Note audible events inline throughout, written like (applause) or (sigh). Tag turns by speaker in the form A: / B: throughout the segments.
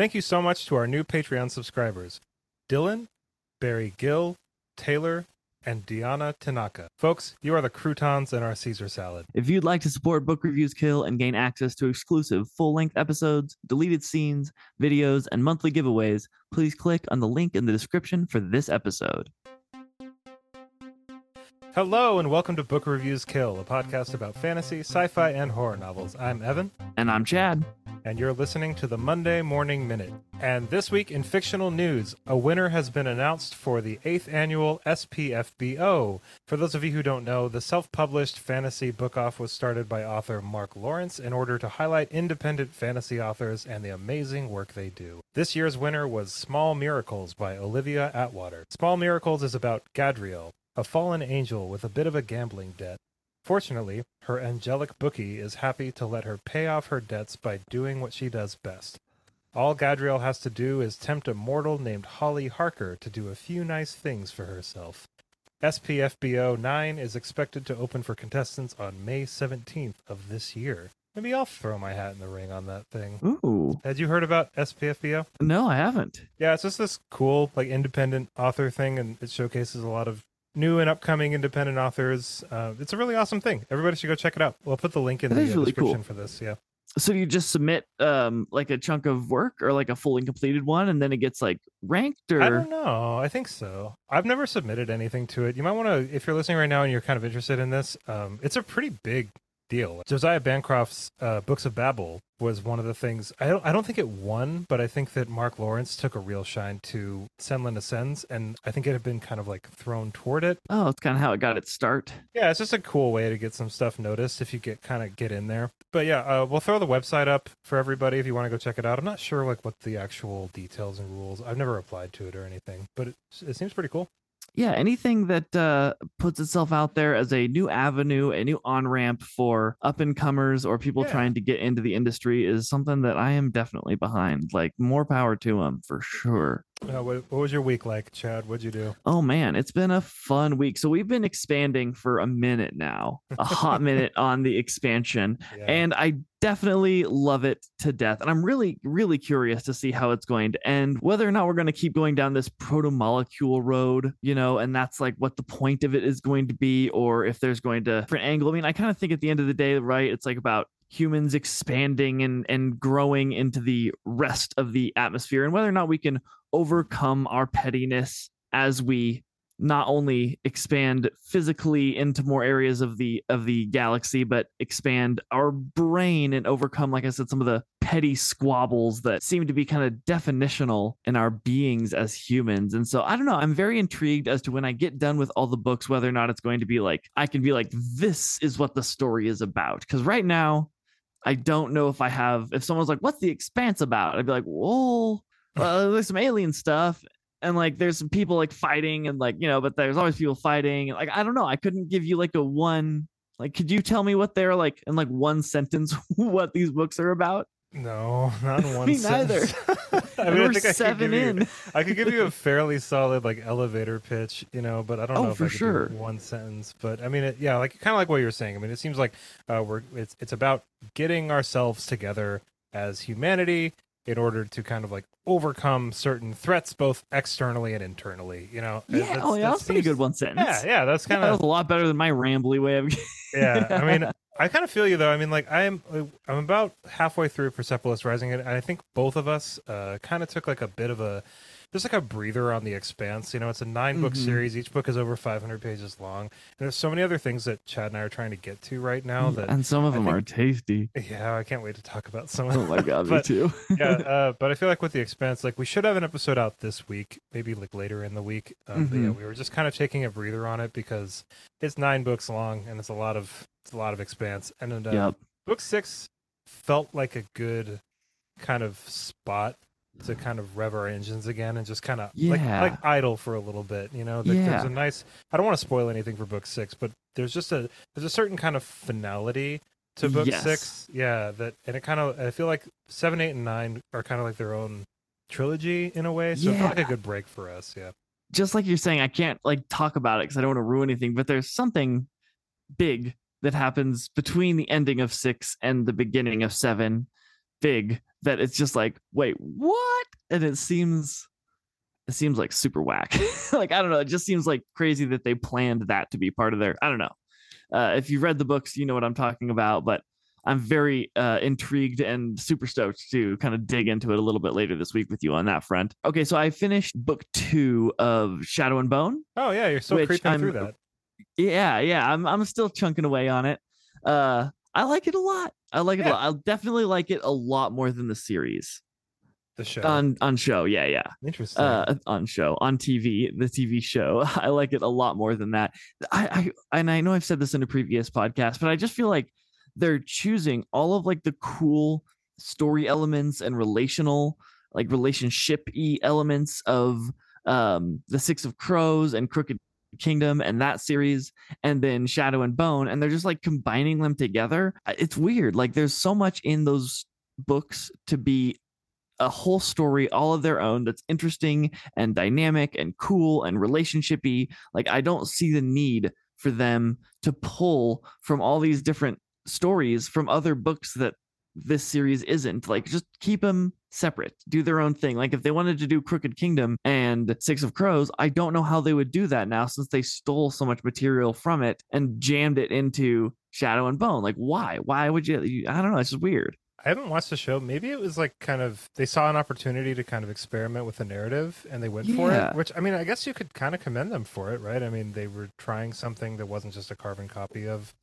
A: Thank you so much to our new Patreon subscribers Dylan, Barry Gill, Taylor, and Diana Tanaka. Folks, you are the croutons in our Caesar salad.
B: If you'd like to support Book Reviews Kill and gain access to exclusive full length episodes, deleted scenes, videos, and monthly giveaways, please click on the link in the description for this episode.
A: Hello, and welcome to Book Reviews Kill, a podcast about fantasy, sci fi, and horror novels. I'm Evan,
B: And I'm Chad.
A: and you're listening to the Monday Morning Minute. And this week in fictional news, a winner has been announced for the 8th annual SPFBO. For those of you who don't know, the self published fantasy book off was started by author Mark Lawrence in order to highlight independent fantasy authors and the amazing work they do. This year's winner was Small Miracles by Olivia Atwater. Small Miracles is about Gadreel, a fallen angel with a bit of a gambling debt. Fortunately, her angelic bookie is happy to let her pay off her debts by doing what she does best. All Gadreel has to do is tempt a mortal named Holly Harker to do a few nice things for herself. SPFBO 9 is expected to open for contestants on May 17th of this year. Maybe I'll throw my hat in the ring on that thing.
B: Ooh.
A: Had you heard about SPFBO?
B: No, I haven't.
A: Yeah, it's just this cool, like, independent author thing, and it showcases a lot of new and upcoming independent authors. Uh, it's a really awesome thing. Everybody should go check it out. We'll put the link in
B: That
A: the uh,
B: really cool.
A: description for this. Yeah.
B: So you just submit um like a chunk of work or like a fully completed one and then it gets like ranked or
A: I don't know. I think so. I've never submitted anything to it. You might want to, if you're listening right now and you're kind of interested in this, um, it's a pretty big deal. Josiah Bancroft's uh, Books of Babel was one of the things. I don't, I don't think it won, but I think that Mark Lawrence took a real shine to Senlin Ascends, and I think it had been kind of like thrown toward it.
B: Oh, it's kind of how it got its start.
A: Yeah, it's just a cool way to get some stuff noticed if you get kind of get in there. But yeah, uh, we'll throw the website up for everybody if you want to go check it out. I'm not sure like what the actual details and rules. I've never applied to it or anything, but it, it seems pretty cool.
B: Yeah anything that uh, puts itself out there as a new avenue a new on-ramp for up and comers or people
A: Yeah.
B: trying to get into the industry is something that i am definitely behind like more power to them for sure
A: Uh, what, what was your week like, Chad? What'd you do?
B: oh man it's been a fun week so we've been expanding for a minute now a hot (laughs) minute on the expansion
A: Yeah.
B: and I definitely love it to death. And I'm really, really curious to see how it's going to end, whether or not we're going to keep going down this proto molecule road, you know, and that's like what the point of it is going to be, or if there's going to different angle. I mean, I kind of think at the end of the day, right, it's like about humans expanding and and growing into the rest of the atmosphere and whether or not we can overcome our pettiness as we not only expand physically into more areas of the of the galaxy but expand our brain and overcome like i said some of the petty squabbles that seem to be kind of definitional in our beings as humans. And so i don't know i'm very intrigued as to when i get done with all the books whether or not it's going to be like i can be like this is what the story is about. Because right now i don't know if i have if someone's like what's the expanse about? I'd be like well uh, there's some alien stuff. And like there's some people like fighting and like you know but there's always people fighting. Like i don't know i couldn't give you like a one like could you tell me what they're like in like one sentence (laughs) what these books are about
A: no, not in (laughs) one
B: Me neither. (laughs)
A: I mean, I
B: we're
A: think I could
B: seven
A: give you,
B: in
A: I could give you a fairly solid like elevator pitch, you know, but I don't
B: Oh,
A: know if
B: for
A: I could
B: sure.
A: do one sentence. But I mean, it, yeah, like kind of like what you're saying. I mean, it seems like uh, we're it's it's about getting ourselves together as humanity in order to kind of like overcome certain threats, both externally and internally. You know,
B: yeah
A: that's-
B: oh yeah
A: that
B: that's a pretty
A: seems-
B: good one sentence
A: Yeah, yeah, that's
B: Yeah,
A: kind
B: that
A: of
B: was a lot better than my rambly way of (laughs)
A: yeah. I mean, I kind of feel you though. I mean, like I'm I'm about halfway through Persepolis Rising, and I think both of us uh, kind of took like a bit of a just like a breather on the Expanse. You know, it's a nine book
B: Mhm.
A: series. Each book is over 500 pages long, and there's so many other things that Chad and I are trying to get to right now. That
B: and some of
A: I
B: them
A: think-
B: are tasty
A: yeah, I can't wait to talk about some of
B: oh my god (laughs) me too
A: yeah, (laughs) uh, but I feel like with the expanse, like we should have an episode out this week, maybe like later in the week. Um, But yeah, we were just kind of taking a breather on it because it's nine books long and it's a lot of it's a lot of expanse. And uh,
B: yep
A: book six felt like a good kind of spot to kind of rev our engines again and just kind of like
B: Yeah.
A: like idle for a little bit. You know, Like, there's a nice. I don't want to spoil anything for book six, but there's just a there's a certain kind of finality to book
B: Yes.
A: six. Yeah, that and it kind of I feel like seven, eight, and nine are kind of like their own trilogy in a way. So it felt like a good break for us. Yeah.
B: just like you're saying, I can't like talk about it because I don't want to ruin anything, but there's something big that happens between the ending of six and the beginning of seven big that it's just like, wait, what? And it seems it seems like super whack. (laughs) like I don't know, it just seems like crazy that they planned that to be part of their. I don't know. Uh, if you've read the books, you know what I'm talking about. But I'm very uh, intrigued and super stoked to kind of dig into it a little bit later this week with you on that front. Okay, so I finished book two of Shadow and Bone.
A: Oh yeah, you're so creeping
B: I'm,
A: through that.
B: Yeah, yeah, I'm I'm still chunking away on it. Uh, I like it a lot. I like it
A: Yeah.
B: a lot. I'll definitely like it a lot more than the series
A: The show.
B: on on show. Yeah, yeah.
A: Interesting.
B: Uh, on show on TV, the TV show. (laughs) I like it a lot more than that. I, I and I know I've said this in a previous podcast, but I just feel like they're choosing all of like the cool story elements and relational like relationship y elements of um the Six of Crows and Crooked Kingdom and that series and then Shadow and Bone and they're just like combining them together. It's weird. Like there's so much in those books to be a whole story all of their own that's interesting and dynamic and cool and relationshipy. Like I don't see the need for them to pull from all these different stories from other books that this series isn't. Like just keep them separate, do their own thing. Like if they wanted to do Crooked Kingdom and Six of Crows, I don't know how they would do that now since they stole so much material from it and jammed it into Shadow and Bone. Like why? Why would you? I don't know. It's just weird.
A: I haven't watched the show. Maybe it was like kind of they saw an opportunity to kind of experiment with the narrative and they went for it. Which I mean, I guess you could kind of commend them for it, right? I mean, they were trying something that wasn't just a carbon copy of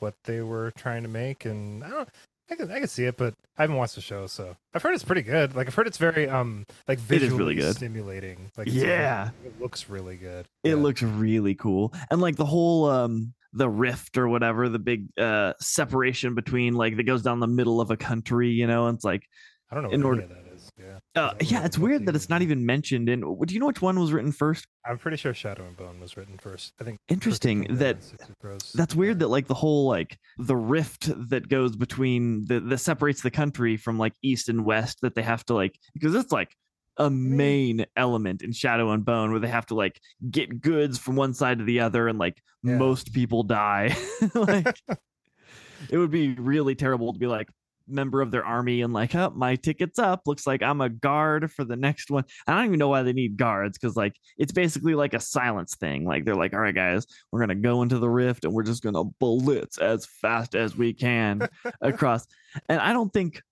A: what they were trying to make, and I don't. I can I can see it, but I haven't watched the show, so I've heard it's pretty good. Like I've heard it's very um like
B: is
A: visually
B: really good.
A: stimulating. Like
B: Yeah.
A: really- it looks really good.
B: it
A: Yeah.
B: looks really cool and like the whole um the rift or whatever the big uh separation between like that goes down the middle of a country you know and it's like
A: I don't know
B: in order-
A: of that is. Yeah,
B: uh, yeah it's weird that it's not even mentioned And do you know which one was written first
A: I'm pretty sure Shadow and Bone was written first. I think.
B: Interesting that-
A: and Six of Crows-
B: that's weird that like the whole like the rift that goes between the that separates the country from like east and west that they have to like because it's like a main element in shadow and bone where they have to like get goods from one side to the other and like
A: Yeah.
B: most people die (laughs) like (laughs) it would be really terrible to be like member of their army and like oh my ticket's up. Looks like i'm a guard for the next one. I don't even know why they need guards because like it's basically like a silence thing. Like they're like all right guys we're gonna go into the rift and we're just gonna blitz as fast as we can (laughs) across. And i don't think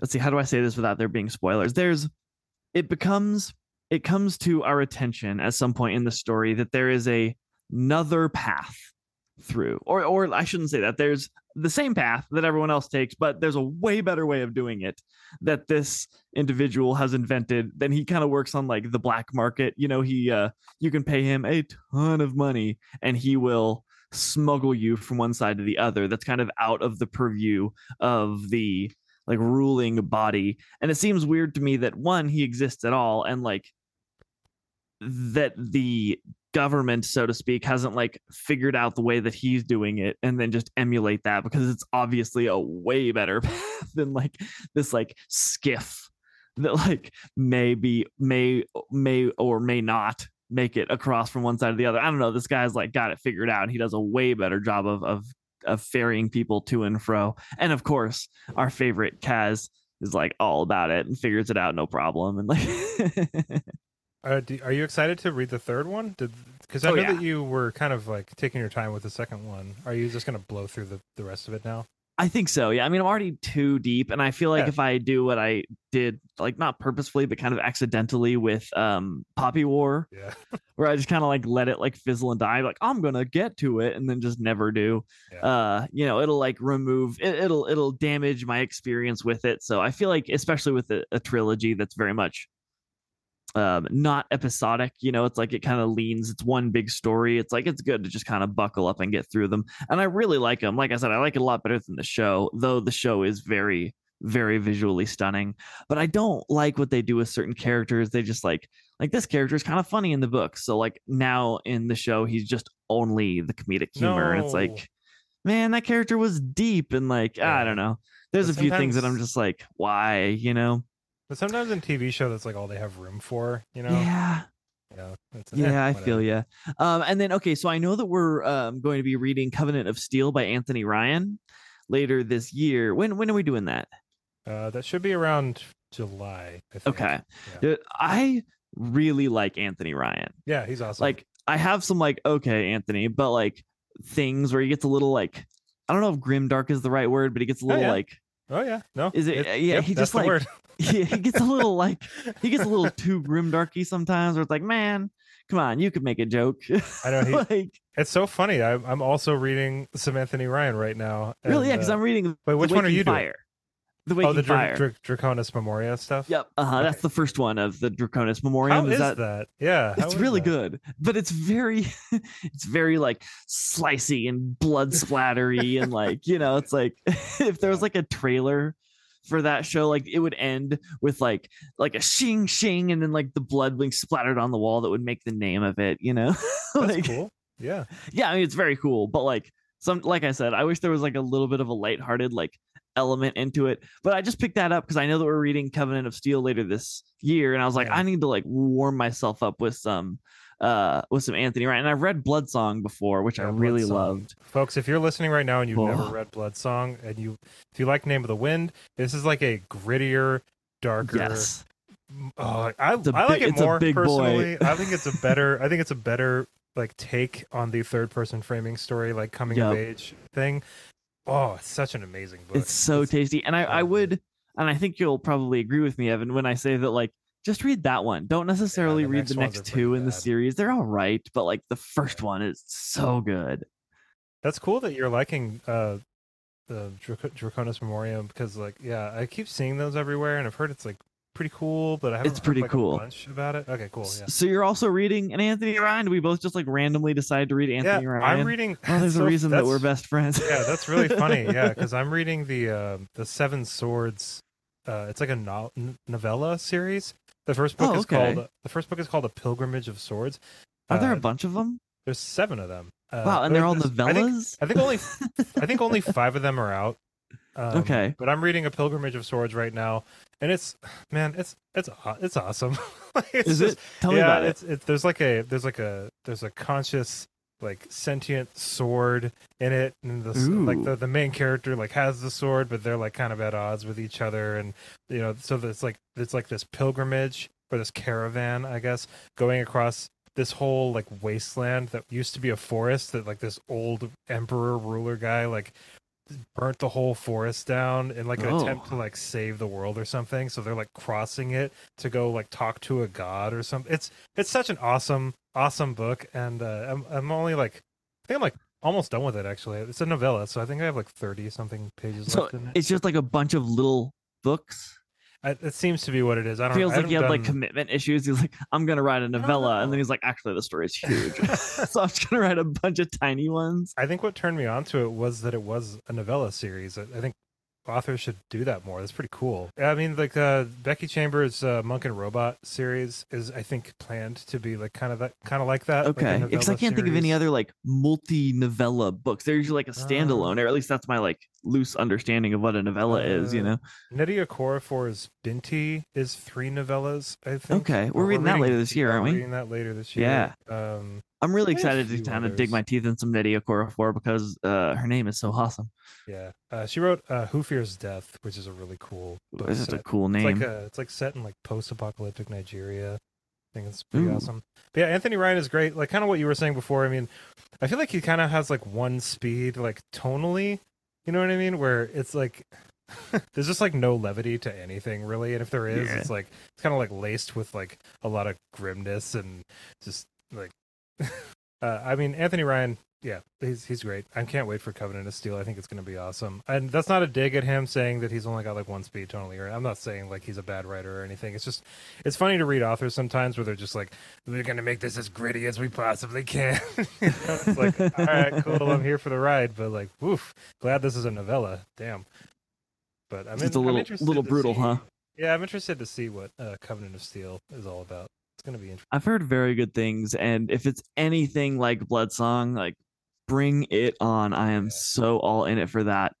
B: let's see how do i say this without there being spoilers? There's it becomes it comes to our attention at some point in the story that there is a another path through or or I shouldn't say that. There's the same path that everyone else takes but there's a way better way of doing it that this individual has invented then he kind of works on like the black market. You know he uh you can pay him a ton of money and he will smuggle you from one side to the other. That's kind of out of the purview of the like ruling body. And it seems weird to me that one he exists at all and like that the government so to speak hasn't like figured out the way that he's doing it and then just emulate that because it's obviously a way better (laughs) path than like this like skiff that like may be may may or may not make it across from one side to the other. I don't know. This guy's like got it figured out. He does a way better job of of of ferrying people to and fro. And of course our favorite kaz is like all about it and figures it out no problem and like (laughs)
A: Uh, do, are you excited to read the third one? Because I
B: Oh,
A: know
B: yeah.
A: that you were kind of like taking your time with the second one. Are you just going to blow through the, the rest of it now?
B: I think so. Yeah. I mean, I'm already too deep, and I feel like
A: Yeah.
B: if I do what I did, like not purposefully, but kind of accidentally with um Poppy War,
A: Yeah. (laughs)
B: where I just kind of like let it like fizzle and die, like I'm gonna get to it, and then just never do.
A: Yeah.
B: Uh, you know, it'll like remove it, it'll it'll damage my experience with it. So I feel like, especially with a, a trilogy that's very much um not episodic you know it's like it kind of leans it's one big story it's like it's good to just kind of buckle up and get through them and i really like them like i said i like it a lot better than the show though the show is very very visually stunning but i don't like what they do with certain characters they just like like this character is kind of funny in the book so like now in the show he's just only the comedic humor and it's like man that character was deep and like i don't know there's
A: But
B: a few things that i'm just like why? you know
A: But sometimes in TV show, that's like all they have room for, you know?
B: yeah
A: Yeah.
B: Yeah, I feel you. Um, and then okay, so I know that we're um, going to be reading Covenant of Steel by Anthony Ryan later this year. When when are we doing that?
A: Uh, that should be around July. I think.
B: Okay.
A: Yeah.
B: I really like Anthony Ryan.
A: Yeah, he's awesome.
B: Like I have some like okay Anthony, but like things where he gets a little like I don't know if grim dark is the right word, but he gets a little
A: yeah.
B: like
A: oh yeah, no,
B: Is it- yeah, he just, like, (laughs) he, he gets a little like he gets a little (laughs) too grim darky sometimes where it's like, man, come on, you could make a joke.
A: I know, (laughs) he-
B: like
A: It's so funny. I'm I'm also reading some Anthony Ryan right now.
B: really, yeah, because
A: uh,
B: I'm reading
A: wait, which one are you doing?
B: Fire. The Waking
A: Oh, the
B: Fire.
A: Dra- Dra- Draconis Memoria stuff.
B: Yep. Uh-huh. That's the first one of the Draconis Memoriam.
A: How is that? Yeah,
B: it's really
A: that?
B: good but it's very (laughs) it's very like slicey and blood splattery (laughs) and like you know it's like (laughs) if there was like a trailer for that show like it would end with like like a shing shing and then like the blood being splattered on the wall that would make the name of it you know
A: That's
B: like
A: cool. Yeah,
B: yeah i mean it's very cool but like some like i said i wish there was like a little bit of a lighthearted like element into it but i just picked that up because i know that we're reading covenant of steel later this year and i was like
A: Yeah.
B: i need to like warm myself up with some uh with some anthony ryan and i've read blood song before which i
A: Yeah,
B: really
A: Bloodsong.
B: loved
A: folks. If you're listening right now and you've never
B: Oh.
A: read Blood Song, and you if you like Name of the Wind, this is like a grittier, darker.
B: yes
A: Oh, I, I like
B: big-
A: it more personally. I think it's a (laughs) better. I think it's a better like take on the third person framing story, like coming of age thing. Oh, it's such an amazing book.
B: it's so tasty and i i would and i think you'll probably agree with me evan when i say that like just read that one. Don't necessarily
A: the
B: read the next two in the series. They're all right but like the first one is so good.
A: That's cool that you're liking uh the Drac- Draconis Memoriam because like yeah, I keep seeing those everywhere and I've heard it's like pretty cool, but I haven't
B: It's pretty
A: like,
B: cool.
A: a bunch about it. Okay, cool. Yeah.
B: So you're also reading an Anthony Ryan? We both just like randomly decide to read Anthony
A: yeah,
B: Ryan?
A: I'm reading. (laughs)
B: Oh, there's
A: so
B: a reason that we're best friends.
A: yeah, that's really (laughs) funny. Yeah, because I'm reading the uh, the Seven Swords. Uh, it's like a no- novella series. The first book
B: Oh,
A: is
B: okay.
A: called the first book is called A Pilgrimage of Swords.
B: Are there
A: Uh,
B: a bunch of them?
A: There's seven of them. Uh,
B: Wow, and they're all
A: there's- I think,
B: novellas.
A: I think only (laughs) I think only five of them are out. Um,
B: Okay.
A: but I'm reading A Pilgrimage of Swords right now, and it's man, it's it's it's awesome. (laughs) It's
B: Is
A: just-
B: it? Tell me
A: yeah,
B: about it.
A: it's it. There's like a there's like a there's a conscious like sentient sword in it, and the s- like the the main character like has the sword, but they're like kind of at odds with each other, and you know, so it's like it's like this pilgrimage or this caravan, I guess, going across this whole like wasteland that used to be a forest that like this old emperor ruler guy like burnt the whole forest down in like an
B: Oh.
A: attempt to like save the world or something. So they're like crossing it to go like talk to a god or something. It's it's such an awesome awesome book. And uh i'm, I'm only like i think i'm like almost done with it actually. It's a novella so i think i have like 30 something pages
B: So
A: left in it.
B: it's just like a bunch of little books.
A: I, it seems to be what it is i don't
B: Feels
A: I
B: like he had
A: haven't
B: like commitment issues. He's like, I'm gonna write a novella, and then he's like, actually, the story is (laughs) huge, (laughs) so I'm just gonna write a bunch of tiny ones.
A: I think what turned me on to it was that it was a novella series. I think authors should do that more. That's pretty cool. I mean, like uh, Becky Chambers' uh, Monk and Robot series is, I think, planned to be like kind of that, kind of like that.
B: Okay, because I can't think of any other like multi novella books. They're usually like a standalone, or at least that's my like loose understanding of what a novella is. You
A: Uh,
B: know.
A: Nnedi Okorafor's Binti is three novellas. I think.
B: Okay, we're
A: Or
B: reading that later this year, aren't
A: we're? Reading that later this year. Yeah. Um,
B: I'm really excited to kind of dig my teeth in some Nnedi Okorafor because uh, her name is so awesome.
A: yeah. Uh, she wrote uh, Who Fears Death, which is a really cool book.
B: It's just a cool
A: It's
B: name.
A: like a, it's like set in like post-apocalyptic Nigeria. I think it's pretty
B: Ooh.
A: awesome. But yeah, Anthony Ryan is great. Like kind of what you were saying before. I mean, I feel like he kind of has like one speed, like tonally. You know what I mean? Where it's like (laughs) there's just like no levity to anything really, and if there is,
B: Yeah.
A: it's like it's kind of like laced with like a lot of grimness and just like. (laughs) uh, I mean, Anthony Ryan. Yeah, he's he's great. I can't wait for Covenant of Steel. I think it's going to be awesome. And that's not a dig at him saying that he's only got like one speed tonally. Or I'm not saying like he's a bad writer or anything. It's just it's funny to read authors sometimes where they're just like we're going to make this as gritty as we possibly can. (laughs) You know, it's like all right, cool. I'm here for the ride, but like, woof. Glad this is a novella. Damn. But I'm,
B: It's just
A: in-
B: a
A: I'm
B: little little brutal,
A: see-
B: huh?
A: Yeah, I'm interested to see what uh, Covenant of Steel is all about. It's going to be interesting.
B: I've heard very good things, and if it's anything like Blood Song, like bring it on. I am so all in it for that.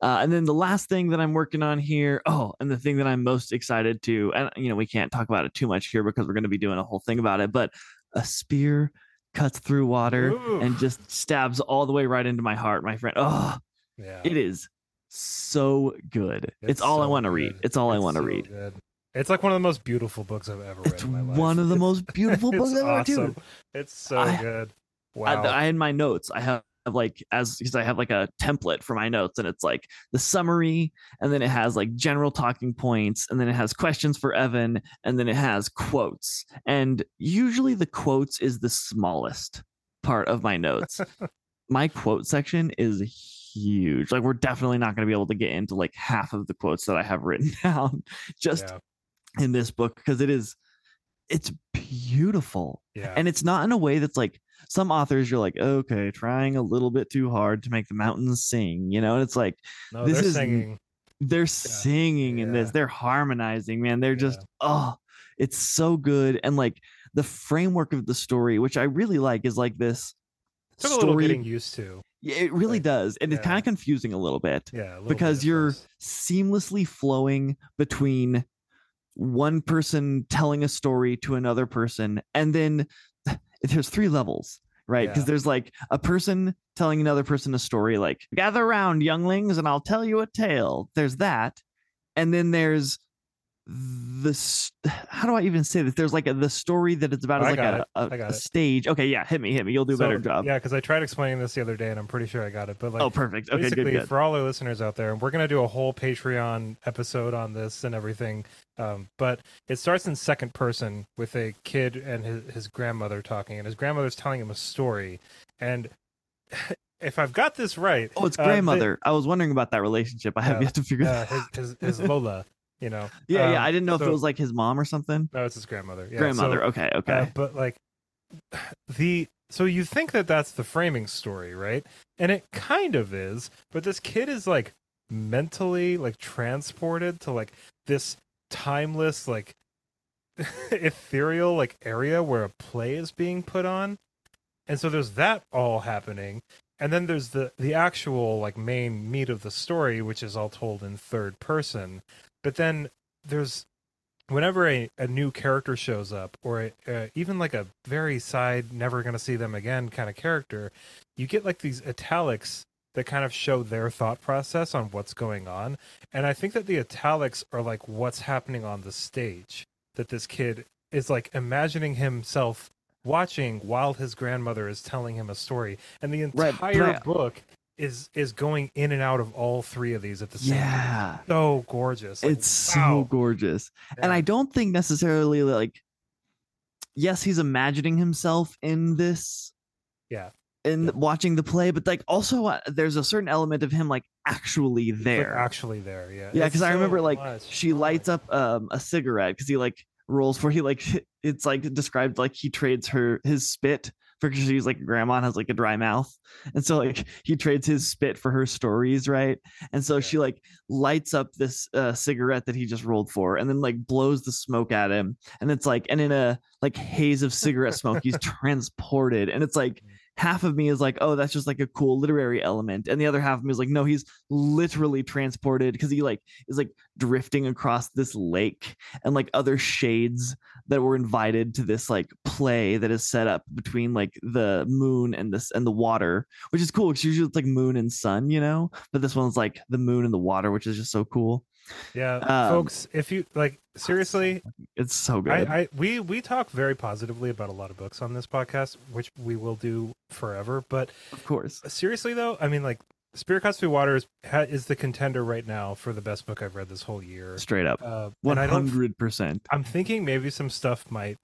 B: Uh, and then the last thing that I'm working on here, oh, and the thing that I'm most excited to, and you know, we can't talk about it too much here because we're going to be doing a whole thing about it, but a spear cuts through water
A: Ooh.
B: and just stabs all the way right into my heart, my friend. Oh,
A: Yeah.
B: it is so good. It's, all I want to read. It's all I want to
A: so
B: read.
A: good. It's like one of the most beautiful books I've ever read
B: It's
A: in my life.
B: one of the most (laughs) beautiful books I've ever
A: awesome.
B: read.
A: It's so
B: I-
A: good.
B: I,
A: Wow.
B: I in my notes I have like as because I have like a template for my notes and it's like the summary and then it has like general talking points and then it has questions for Evan and then it has quotes and usually the quotes is the smallest part of my notes. (laughs) my quote section is huge. Like we're definitely not going to be able to get into like half of the quotes that I have (laughs) written down just
A: yeah.
B: in this book because it is it's beautiful
A: Yeah.
B: and it's not in a way that's like some authors you're like okay trying a little bit too hard to make the mountains sing you know and it's like
A: no,
B: this
A: they're
B: is-
A: singing.
B: they're singing in this
A: yeah.
B: they're harmonizing man they're just oh it's so good and like the framework of the story which i really like is like this
A: Took a little
B: story
A: getting used to.
B: Yeah, it really
A: like,
B: does and it's kind of confusing a little bit
A: Yeah. little
B: because
A: bit
B: you're seamlessly flowing between one person telling a story to another person and then there's three levels right? Because
A: Yeah.
B: there's like a person telling another person a story like gather around younglings and i'll tell you a tale. There's that. And then there's this how do i even say this? There's like a, the story that it's about
A: I
B: is like a, a, a stage. Okay yeah hit me hit me. You'll do a better job.
A: Yeah, because I tried explaining this the other day, and I'm pretty sure I got it. But like,
B: oh perfect. Okay good
A: basically
B: good.
A: for all our listeners out there and we're going to do a whole patreon episode on this and everything um, but it starts in second person with a kid and his, his grandmother talking and his grandmother's telling him a story and (sighs) if i've got this right
B: oh it's
A: uh, the-
B: grandmother. I was wondering about that relationship. I have
A: Yeah,
B: yet to figure
A: uh,
B: that out.
A: his, his, his lola (laughs) you know
B: yeah yeah
A: Um,
B: i didn't know if it was like his mom or something.
A: No it's his grandmother yeah, so,
B: grandmother okay
A: uh,
B: okay.
A: but like the so you think that that's the framing story right? And it kind of is but this kid is like mentally like transported to like this timeless like (laughs) ethereal like area where a play is being put on. And so there's that all happening and then there's the the actual like main meat of the story which is all told in third person but then there's whenever a, a new character shows up or a, uh, even like a very side never gonna see them again kind of character you get like these italics that kind of show their thought process on what's going on. And i think that the italics are like what's happening on the stage that this kid is like imagining himself watching while his grandmother is telling him a story. And the entire
B: I-
A: book is is going in and out of all three of these at the same time.
B: Yeah.
A: So gorgeous. Like,
B: it's so
A: wow.
B: gorgeous. And i don't think necessarily like yes he's imagining himself in this
A: Yeah.
B: in
A: Yeah.
B: watching the play but like also uh, there's a certain element of him like actually
A: like,
B: there.
A: actually there yeah.
B: Yeah because i remember like
A: much
B: she lights up um a cigarette because he like rolls for he like (laughs) it's like described like he trades her his spit because she's like grandma and has like a dry mouth. And so like he trades his spit for her stories right? And so she like lights up this uh, cigarette that he just rolled for and then like blows the smoke at him. And it's like and in a like haze of cigarette smoke he's (laughs) transported. And it's like half of me is like oh that's just like a cool literary element and the other half of me is like no he's literally transported because he like is like drifting across this lake and like other shades that were invited to this like play that is set up between like the moon and this and the water which is cool because usually it's like moon and sun you know? But this one's like the moon and the water which is just so cool
A: yeah
B: um,
A: folks if you like seriously
B: it's so good
A: I, I we we talk very positively about a lot of books on this podcast which we will do forever but
B: of course.
A: seriously though i mean like spear cuts through water is, is the contender right now for the best book i've read this whole year.
B: Straight up.
A: Uh, I don't
B: 100%
A: I'm thinking maybe some stuff might,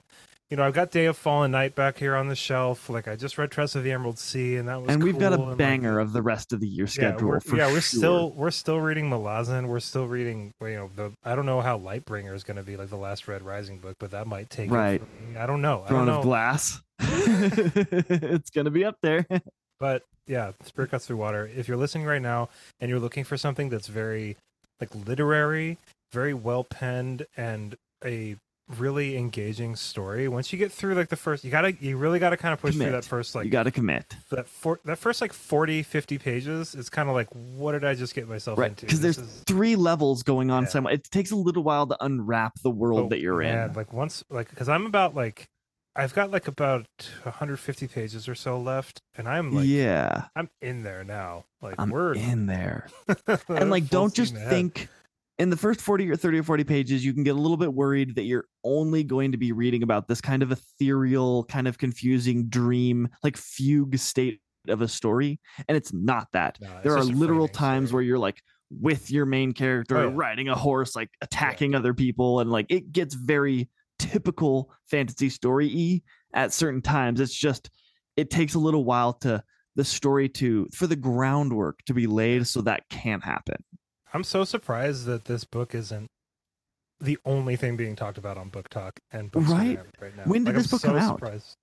A: you know, I've got Day of Fallen Night back here on the shelf. Like I just read Tress of the Emerald Sea, and that was.
B: and we've got a
A: and,
B: banger
A: Like,
B: of the rest of the year
A: yeah,
B: schedule
A: we're,
B: for
A: yeah, we're still we're still reading Malazan. We're still reading. You know, the I don't know how Lightbringer is going to be like the last Red Rising book, but that might take
B: Right.
A: I don't know. I
B: throne
A: don't
B: of
A: know.
B: glass (laughs) it's gonna be up there (laughs)
A: But yeah, Spear Cuts Through Water. If you're listening right now and you're looking for something that's very like literary, very well penned, and a really engaging story, once you get through like the first, you gotta, you really gotta kind of push through that first like
B: you gotta commit
A: that for that first like 40, 50 pages. It's kind of like, what did I just get myself
B: right
A: into?
B: because there's
A: is-
B: three levels going on
A: Yeah.
B: simul- it takes a little while to unwrap the world
A: oh,
B: that you're
A: man,
B: in
A: Like once, like because I'm about like. I've got like about 150 pages or so left, and I'm like,
B: yeah,
A: I'm in there now. Like
B: I'm
A: we're
B: in there. (laughs) and like don't just
A: think. ahead.
B: In the first 40 or 30 or 40 pages you can get a little bit worried that you're only going to be reading about this kind of ethereal kind of confusing dream like fugue state of a story and it's not that
A: No, it's
B: there are literal times
A: story.
B: where you're like with your main character
A: Oh, yeah.
B: riding a horse like attacking other people and like it gets very typical fantasy story y at certain times it's just it takes a little while to the story to for the groundwork to be laid so that can happen
A: I'm so surprised that this book isn't the only thing being talked about on BookTok and Bookstagram
B: Right?
A: right now.
B: When did
A: Like,
B: this
A: I'm
B: book come
A: so
B: out?
A: Surprised.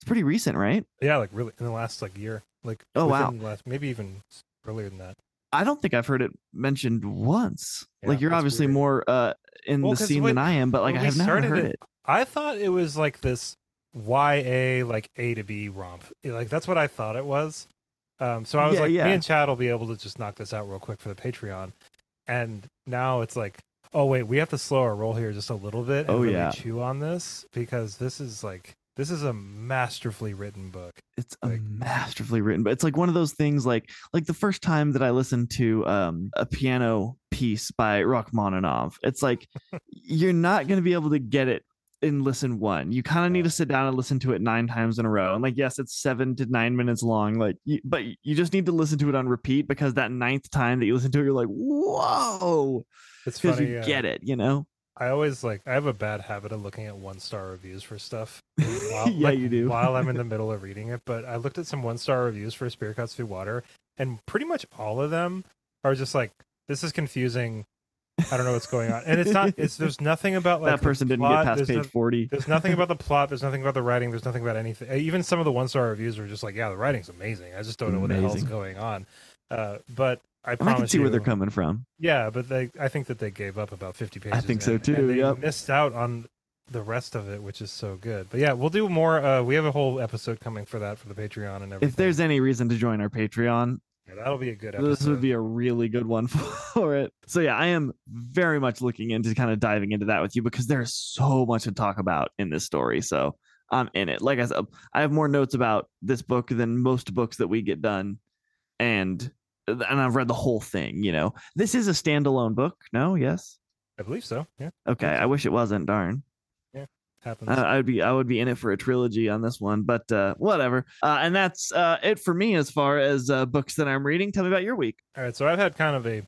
B: it's pretty recent right
A: Yeah, like really in the last like year. Like
B: Oh, wow.
A: last, maybe even earlier than that.
B: i don't think i've heard it mentioned once
A: Yeah,
B: like you're obviously
A: weird.
B: more uh in
A: Well,
B: the scene
A: when-
B: than i am but like I have never heard
A: it-
B: it
A: I thought it was like this YA like A to B romp. Like that's what I thought it was. Um, so I was
B: Yeah,
A: like,
B: yeah.
A: me and Chad will be able to just knock this out real quick for the Patreon. And now it's like, oh wait, we have to slow our roll here just a little bit and
B: Oh,
A: really
B: yeah.
A: chew on this because this is like this is a masterfully written book.
B: it's
A: Like-
B: a masterfully written but it's like one of those things like like the first time that i listened to um a piano piece by rachmaninoff it's like (laughs) you're not going to be able to get it in listen one you kind of need to sit down and listen to it nine times in a row and like yes it's seven to nine minutes long like you, but you just need to listen to it on repeat because that ninth time that you listen to it you're like whoa
A: It's
B: because you
A: uh,
B: get it you know
A: I always like I have a bad habit of looking at one star reviews for stuff. (laughs) While,
B: Yeah,
A: like,
B: you do.
A: While I'm in the (laughs) middle of reading it, but I looked at some one star reviews for Spear Cuts Through Water, and pretty much all of them are just like, "This is confusing. I don't know what's going on." And it's not. It's there's nothing about like
B: that person didn't
A: plot,
B: get past
A: there's
B: page
A: no-
B: 40
A: there's nothing about the plot. There's nothing about the writing. There's nothing about anything. Even some of the one star reviews were just like, "Yeah, the writing's amazing. I just don't know what the hell's going on." Uh, but I
B: i can see
A: you,
B: where they're coming from
A: yeah, but they, I think that they gave up about 50 pages.
B: I think so
A: in,
B: too,
A: And they
B: yep.
A: missed out on the rest of it, which is so good. But yeah, we'll do more. Uh, we have a whole episode coming for that for the Patreon and everything.
B: if there's any reason to join our patreon
A: Yeah, that'll be a good episode.
B: this would be a really good one (laughs) for it. So yeah, I am very much looking into kind of diving into that with you because there's so much to talk about in this story. So I'm in it. Like I said, I have more notes about this book than most books that we get done, and and I've read the whole thing. You know, this is a standalone book. No, yes,
A: I believe so. Yeah,
B: okay. I wish it wasn't. Darn.
A: Happens.
B: I, would be I would be in it for a trilogy on this one, but uh, whatever. Uh, and that's uh, it for me as far as uh, books that I'm reading. Tell me about your week.
A: All right, so I've had kind of a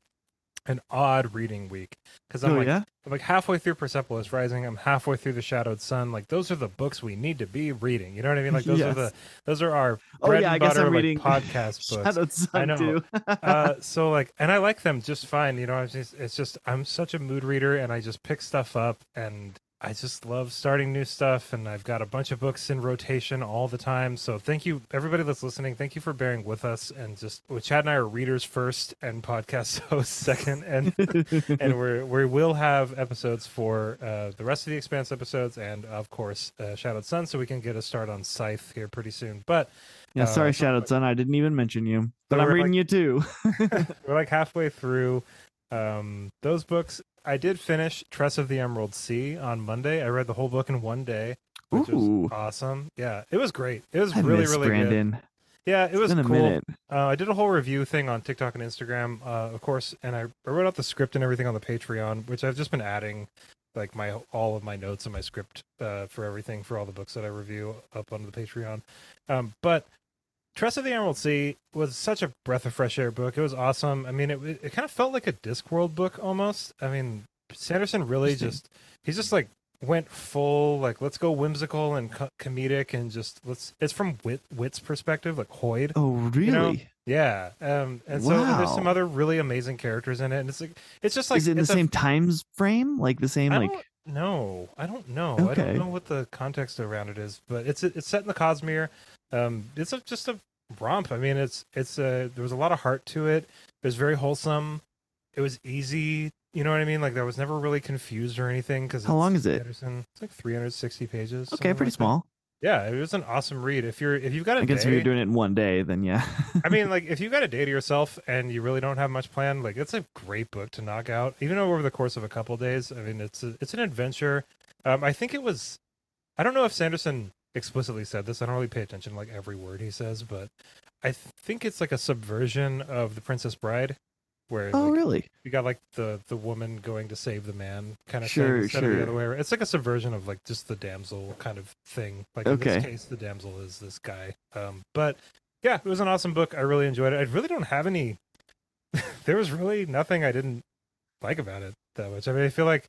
A: an odd reading week because I'm
B: oh
A: like
B: yeah,
A: I'm like halfway through Persepolis Rising. I'm halfway through The Shadowed Sun. Like those are the books we need to be reading. You know what I mean? Like those are the those are our
B: Oh,
A: bread
B: yeah, I
A: and butter like,
B: reading
A: podcast (laughs) books.
B: Shadowed Sun
A: I know.
B: too. (laughs)
A: uh, so like, and I like them just fine. You know, it's just, it's just I'm such a mood reader, and I just pick stuff up, and I just love starting new stuff. And I've got a bunch of books in rotation all the time. So thank you, everybody that's listening. Thank you for bearing with us. And just, well, Chad and I are readers first, and podcast (laughs) hosts second, and (laughs) and we're we will have episodes for uh, the rest of the Expanse episodes, and of course, uh, Shadowed Sun, so we can get a start on Scythe here pretty soon. But
B: yeah,
A: uh,
B: sorry,
A: so-
B: Shadowed Sun. I didn't even mention you, but
A: So
B: I'm reading you too. (laughs)
A: we're like halfway through um, those books. I did finish Tress of the Emerald Sea on Monday. I read the whole book in one day, which
B: Ooh.
A: was awesome. Yeah, it was great. It was
B: I
A: really, really good.
B: Brandon.
A: Yeah, it was
B: been
A: cool. Uh, I did a whole review thing on TikTok and Instagram, uh, of course, and I, I wrote out the script and everything on the Patreon, which I've just been adding like my all of my notes and my script uh, for everything for all the books that I review up onto the Patreon. Um, but Tress of the Emerald Sea was such a breath of fresh air book. It was awesome. I mean, it it, kind of felt like a Discworld book almost. I mean, Sanderson really just he's just like went full like let's go whimsical and co- comedic and just let's it's from Wit Wit's perspective like Hoid
B: Oh, really?
A: know, yeah, um, and so there's some other really amazing characters in it, and it's like it's just like
B: Is it in the
A: it's a-
B: same times frame? Like the same,
A: I
B: like
A: don't know. I don't know. I don't know what the context around it is, but it's it's set in the Cosmere. Um, it's a, just a romp. I mean, it's it's a there was a lot of heart to it. It was very wholesome. It was easy. You know what I mean? Like I was never really confused or anything. Because
B: How long is it?
A: Anderson. It's like 360 pages.
B: okay, pretty
A: like that.
B: small.
A: Yeah, it was an awesome read. If you're if you've got a
B: I guess if you're doing it in one day, then yeah.
A: I mean, (laughs) like if you got a day to yourself and you really don't have much planned, like it's a great book to knock out, even over the course of a couple days. I mean, it's a, it's an adventure. Um, I think it was I don't know if Sanderson explicitly said this. I don't really pay attention to like every word he says, but I think it's like a subversion of the Princess Bride, where
B: Oh,
A: like,
B: really?
A: you got like the the woman going to save the man kind of
B: Sure,
A: thing instead of
B: sure.
A: the other way. around. It's like a subversion of like just the damsel kind of thing. Like in this case, the damsel is this guy. Um, but yeah, it was an awesome book. I really enjoyed it. I really don't have any. (laughs) there was really nothing I didn't like about it that much. I mean, I feel like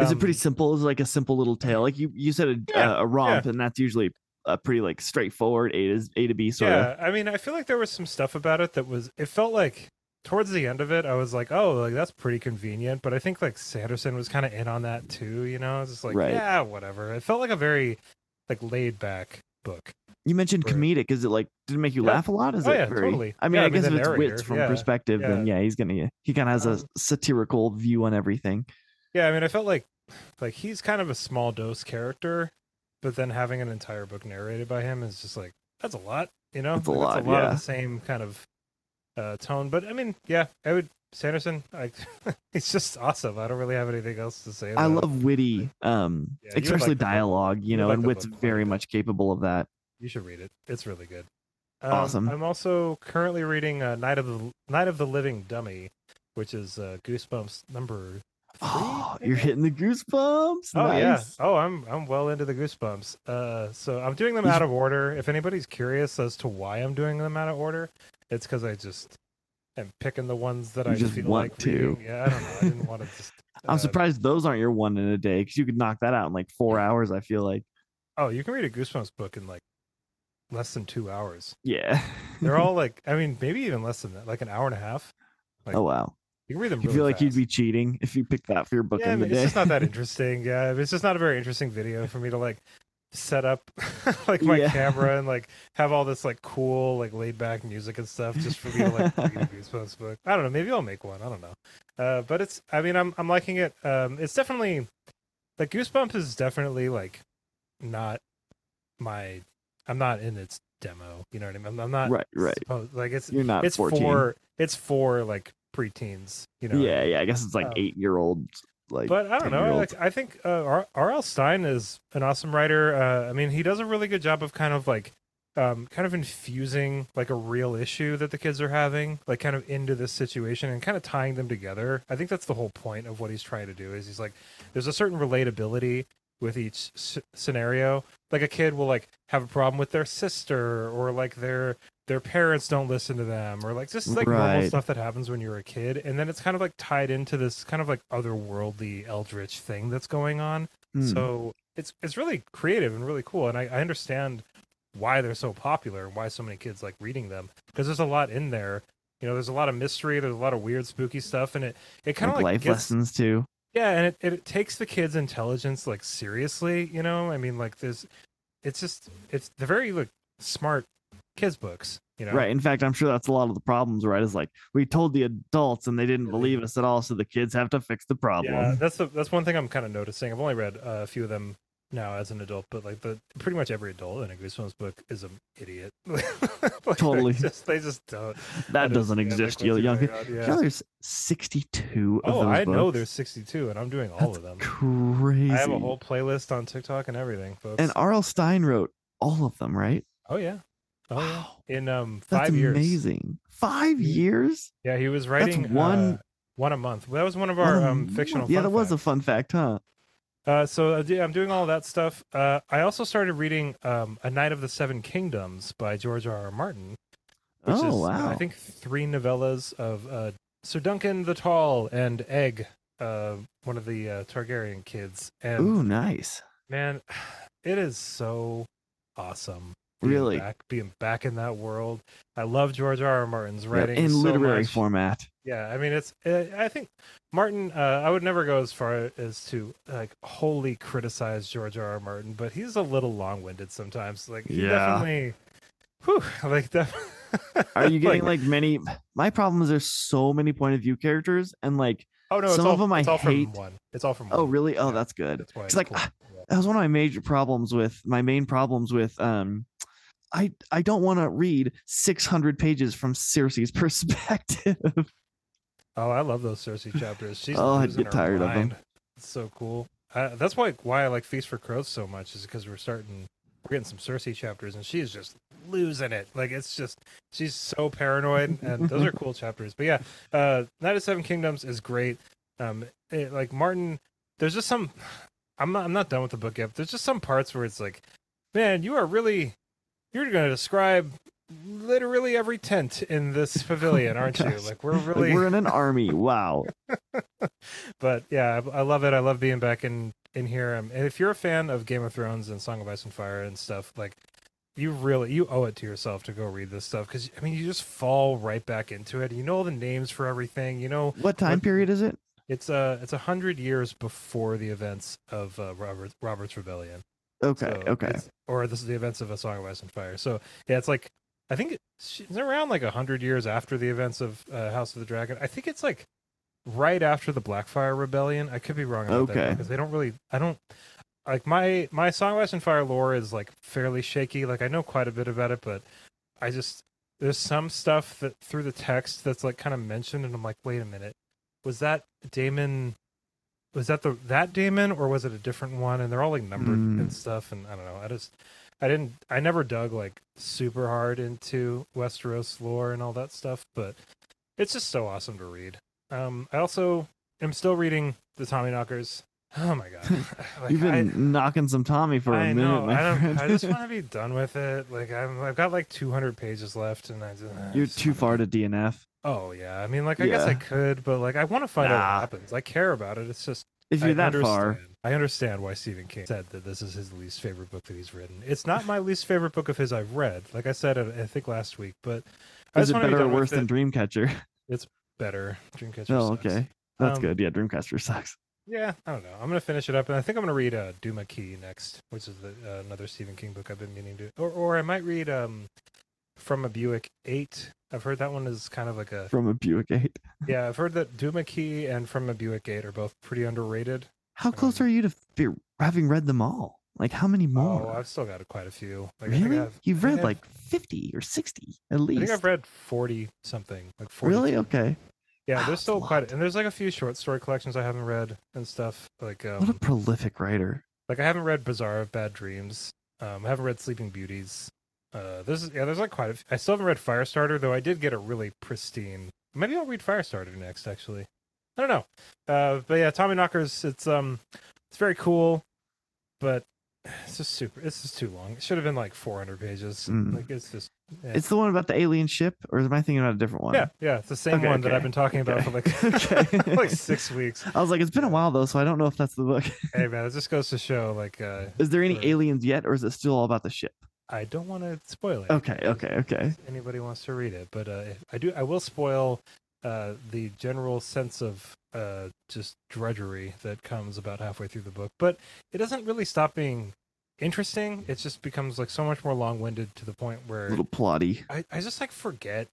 B: Is it
A: um,
B: pretty simple? Is it like a simple little tale? Like you you said a,
A: Yeah,
B: a, a romp, and that's usually a pretty like straightforward A to A to B sort
A: yeah,
B: of.
A: I mean, I feel like there was some stuff about it that was. It felt like towards the end of it, I was like, oh, like that's pretty convenient. But I think like Sanderson was kind of in on that too. You know, it's just like,
B: Right.
A: yeah, whatever. It felt like a very like laid back book.
B: You mentioned comedic. Is it like did it make you
A: Yeah.
B: laugh a lot? Is
A: Oh,
B: it
A: yeah,
B: very?
A: totally.
B: I mean,
A: Yeah,
B: I
A: I mean,
B: guess if it's
A: narrator,
B: wits from
A: yeah,
B: perspective, then yeah, he's gonna he kind of has a
A: Um,
B: satirical view on everything.
A: Yeah, I mean, I felt like like he's kind of a small dose character, but then having an entire book narrated by him is just like that's a lot. You know,
B: That's a
A: Like,
B: lot,
A: It's a lot
B: yeah.
A: of the same kind of uh, tone. But I mean, yeah, I would Sanderson. I, (laughs) it's just awesome. I don't really have anything else to say.
B: I
A: about it.
B: love witty, um,
A: Yeah,
B: especially
A: like
B: dialogue. You know,
A: like
B: and wit's
A: book quite a
B: very much capable of that.
A: You should read it. It's really good. Um,
B: Awesome.
A: I'm also currently reading uh, Night of the Night of the Living Dummy, which is uh, Goosebumps number.
B: Oh, you're hitting the goosebumps.
A: Oh yeah. Oh, I'm I'm well into the Goosebumps. Uh, so I'm doing them out of order. If anybody's curious as to why I'm doing them out of order, it's because I just am picking the ones that
B: You
A: I
B: just
A: feel
B: want
A: like
B: to.
A: reading. Yeah, I don't know. I didn't want to (laughs) just.
B: I'm
A: uh,
B: surprised those aren't your one in a day because you could knock that out in like four hours. I feel like.
A: Oh, you can read a Goosebumps book in like less than two hours.
B: Yeah.
A: They're all (laughs) like, I mean, maybe even less than that, like an hour and a half. like,
B: oh wow.
A: You can read them.
B: You feel like you'd be cheating if you picked that for your book
A: yeah, I
B: the
A: mean, it's
B: day.
A: just not that (laughs) interesting. Yeah, it's just not a very interesting video for me to like set up (laughs) like my
B: Yeah.
A: camera and like (laughs) have all this like cool like laid back music and stuff just for me to like read a Goosebumps book. I don't know. Maybe I'll make one. I don't know. Uh, but it's. I mean, I'm I'm liking it. Um, it's definitely like Goosebumps is definitely like not my. I'm not in its demo. You know what I mean? I'm, I'm not
B: right, right.
A: supposed like it's
B: You're not
A: it's
B: 14.
A: for it's for like preteens. You know?
B: yeah, yeah. I guess it's like
A: Um,
B: eight year old. Like,
A: but I don't know. Like, I think uh, R.L. Stine is an awesome writer. Uh, I mean, he does a really good job of kind of like, um, kind of infusing like a real issue that the kids are having, like kind of into this situation and kind of tying them together. I think that's the whole point of what he's trying to do. Is he's like, there's a certain relatability with each s- scenario. Like a kid will like have a problem with their sister, or like their their parents don't listen to them, or like just like normal stuff that happens when you're a kid, and then it's kind of like tied into this kind of like otherworldly eldritch thing that's going on.
B: Hmm.
A: So it's it's really creative and really cool, and I, I understand why they're so popular and why so many kids like reading them because there's a lot in there. You know, there's a lot of mystery, there's a lot of weird, spooky stuff, and it it kind of like
B: life
A: gets,
B: lessons too.
A: yeah, and it, it takes the kids' intelligence like seriously. You know, I mean, like there's, it's just it's they're very like smart kids books. You know,
B: Right. In fact, I'm sure that's a lot of the problems, right? Is like we told the adults and they didn't
A: Yeah,
B: believe us at all, so the kids have to fix the problem.
A: Yeah, that's the, that's one thing I'm kind of noticing. I've only read uh, a few of them now as an adult, but like the pretty much every adult in a Goosebumps book is an idiot. (laughs) Like, they
B: Totally.
A: just, they just don't.
B: that doesn't exist, you young.
A: on,
B: You
A: Yeah.
B: know, there's 62 of
A: Oh,
B: those
A: I know there's 62, and I'm doing all
B: That's
A: of them.
B: Crazy.
A: I have a whole playlist on TikTok and everything, folks.
B: and R.L. Stine wrote all of them, right?
A: oh yeah, oh.
B: Wow,
A: In um
B: that's
A: five years.
B: amazing. Five years?
A: Yeah, he was writing
B: one-
A: uh, one a month. That was one of our um, fictional.
B: Yeah, that was a fun fact, huh?
A: Uh, so uh, I'm doing all that stuff. Uh, I also started reading um, A Knight of the Seven Kingdoms by George R. R. Martin. Which
B: Oh,
A: is, uh,
B: wow.
A: I think three novellas of uh, Sir Duncan the Tall and Egg, uh, one of the uh, Targaryen kids. And
B: Ooh, nice.
A: man, (sighs) it is so awesome. Being
B: Really?
A: back, being back in that world. I love George R. R. Martin's
B: Yeah,
A: writing
B: in
A: so
B: literary
A: much.
B: format.
A: Yeah, I mean it's. Uh, I think Martin. Uh, I would never go as far as to like wholly criticize George R. R. Martin, but he's a little long-winded sometimes. Like he
B: Yeah.
A: definitely. Whew, like def- (laughs)
B: Are you (laughs) getting like, many? My problem is there's so many point of view characters, and like,
A: Oh no, it's
B: some
A: all,
B: of 'em I
A: it's all
B: hate?
A: from one. It's all from.
B: oh
A: one.
B: really? Oh,
A: Yeah,
B: that's good.
A: That's why
B: It's
A: it's
B: like
A: cool.
B: ah, that was one of my major problems with my main problems with um I I don't want to read 600 pages from Cersei's (laughs) perspective.
A: Oh, I love those Cersei chapters. She's
B: Oh, I'd get tired of
A: them. It's so cool. uh, that's why why I like Feast for Crows so much is because we're starting we're getting some Cersei chapters and she's just losing it. Like it's just she's so paranoid (laughs) and those are cool chapters. But yeah, uh Knight of Seven Kingdoms is great. Um it, like Martin there's just some (sighs) I'm not I'm not done with the book yet. But there's just some parts where it's like, man, you are really you're going to describe literally every tent in this (laughs) pavilion, aren't you? Like we're
B: Like,
A: really
B: we're in an army. Wow. (laughs)
A: but yeah, I, I love it. I love being back in in here. Um, and if you're a fan of Game of Thrones and Song of Ice and Fire and stuff, like you really you owe it to yourself to go read this stuff because I mean you just fall right back into it. You know all the names for everything. You know
B: What time
A: What-
B: period is it?
A: it's a it's a hundred years before the events of uh, Robert Robert's Rebellion.
B: Okay.
A: So
B: okay.
A: Or this is the events of A Song of Ice and Fire. So yeah, it's like I think it's around like a hundred years after the events of uh, House of the Dragon. I think it's like right after the Blackfyre Rebellion. I could be wrong about that
B: Okay.
A: because they don't really. I don't like my my Song of Ice and Fire lore is like fairly shaky. Like I know quite a bit about it, but I just there's some stuff that through the text that's like kind of mentioned, and I'm like, wait a minute, was that Daemon? Was that the that Daemon or was it a different one? And they're all like numbered
B: Mm.
A: and stuff, and I don't know. I just I didn't I never dug like super hard into Westeros lore and all that stuff, but it's just so awesome to read. Um, I also am still reading the Tommy Knockers. Oh my god, (laughs) (laughs) Like,
B: You've
A: I-
B: been knocking some Tommy for a
A: I
B: minute,
A: know. I, don't. I (laughs) just want to be done with it. Like I'm, I've got like 200 pages left, and I just
B: You're too far to DNF.
A: Oh yeah, I mean, like I guess I could, but like I want to find out what happens. I care about it. It's just
B: If you're
A: I
B: that far,
A: understand. I understand why Stephen King said that this is his least favorite book that he's written. It's not my least favorite book of his I've read. Like I said, I I think last week, but I
B: is it
A: be
B: better or worse than
A: it.
B: Dreamcatcher?
A: It's better? Dreamcatcher.
B: Oh,
A: sucks.
B: okay. That's
A: Um,
B: good. Yeah, Dreamcatcher sucks.
A: Yeah, I don't know. I'm gonna finish it up, and I think I'm gonna read uh, Duma Key next, which is the, uh, another Stephen King book I've been meaning to, or or I might read um, From a Buick Eight. I've heard that one is kind of like a
B: From a Buick 8. (laughs)
A: yeah. I've heard that Duma Key and From a Buick Eight are both pretty underrated.
B: How close
A: Um,
B: are you to be, having read them all? Like, how many more?
A: Oh, I've still got quite a few. Like, I
B: really?
A: I've,
B: You've read like 50 or 60 at
A: I
B: least.
A: think I've read forty something. Like 40
B: really? Okay.
A: Yeah,
B: Wow,
A: there's
B: a
A: still quite,
B: lot.
A: and there's like a few short story collections I haven't read and stuff. Like um,
B: What a prolific writer.
A: like I haven't read Bazaar of Bad Dreams. Um, I haven't read Sleeping Beauties. Uh, this is yeah. There's like quite. A I still haven't read Firestarter though. I did get a really pristine. Maybe I'll read Firestarter next. Actually, I don't know. Uh, but yeah, Tommy Knockers. It's um, it's very cool, but it's just super. It's just too long. It should have been like 400 pages.
B: Mm.
A: Like it's just. Yeah.
B: It's the one about the alien ship, or am I thinking about a different one?
A: yeah, yeah, it's the same
B: Okay,
A: one that I've been talking about
B: okay,
A: for like (laughs) (laughs) like six weeks.
B: I was like, it's been a while though, so I don't know if that's the book.
A: Hey man, it just goes to show like uh,
B: Is there any aliens yet, or is it still all about the ship?
A: I don't want to spoil it.
B: Okay, okay, okay.
A: if anybody wants to read it but uh i do i will spoil uh the general sense of uh just drudgery that comes about halfway through the book but it doesn't really stop being interesting it just becomes like so much more long-winded to the point where A
B: little plotty.
A: i, I just like forget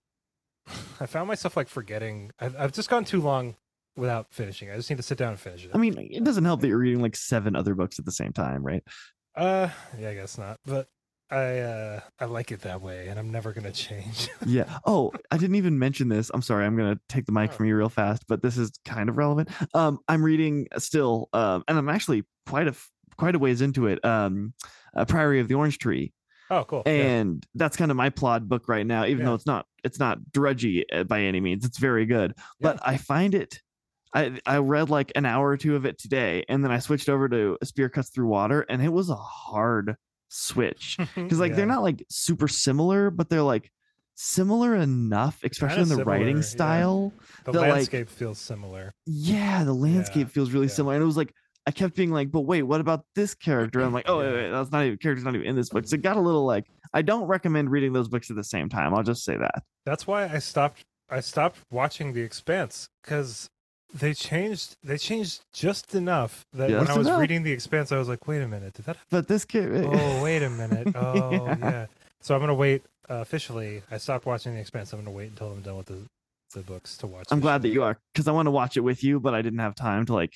A: (sighs) i found myself like forgetting I've, I've just gone too long without finishing i just need to sit down and finish it
B: I mean, it doesn't help that you're reading like seven other books at the same time, right?
A: uh yeah i guess not but i uh i like it that way and i'm never gonna change (laughs)
B: Yeah. Oh, I didn't even mention this. I'm sorry. I'm gonna take the mic
A: Oh.
B: from you real fast, but this is kind of relevant. Um, I'm reading still, um, and I'm actually quite a quite a ways into it. Um, uh, Priory of the Orange Tree,
A: oh cool Yeah.
B: and that's kind of my plot book right now. Even
A: Yeah.
B: though it's not it's not drudgy uh, by any means, it's very good. But I find it. I I read like an hour or two of it today, and then I switched over to A Spear Cuts Through Water, and it was a hard switch (laughs) because like
A: Yeah.
B: they're not like super similar, but they're like similar enough, especially in the
A: similar,
B: writing style.
A: the
B: the, like-
A: landscape feels similar
B: Yeah, the landscape feels really
A: yeah.
B: similar, and it was like I kept being like, but wait, what about this character? I'm like, oh, wait, wait, that's not even character's not even in this book. So it got a little like I don't recommend reading those books at the same time. I'll just say that.
A: That's why I stopped. I stopped watching The Expanse because they changed. They changed just enough that when
B: Just
A: I was
B: enough.
A: reading The Expanse, I was like, "Wait a minute, did that?
B: But this kid,
A: Oh, wait a (laughs) minute. Oh,
B: Yeah.
A: yeah. So I'm gonna wait. Uh, officially, I stopped watching The Expanse. I'm gonna wait until I'm done with the the books to watch.
B: I'm glad that you are because I want to watch it with you, but I didn't have time to like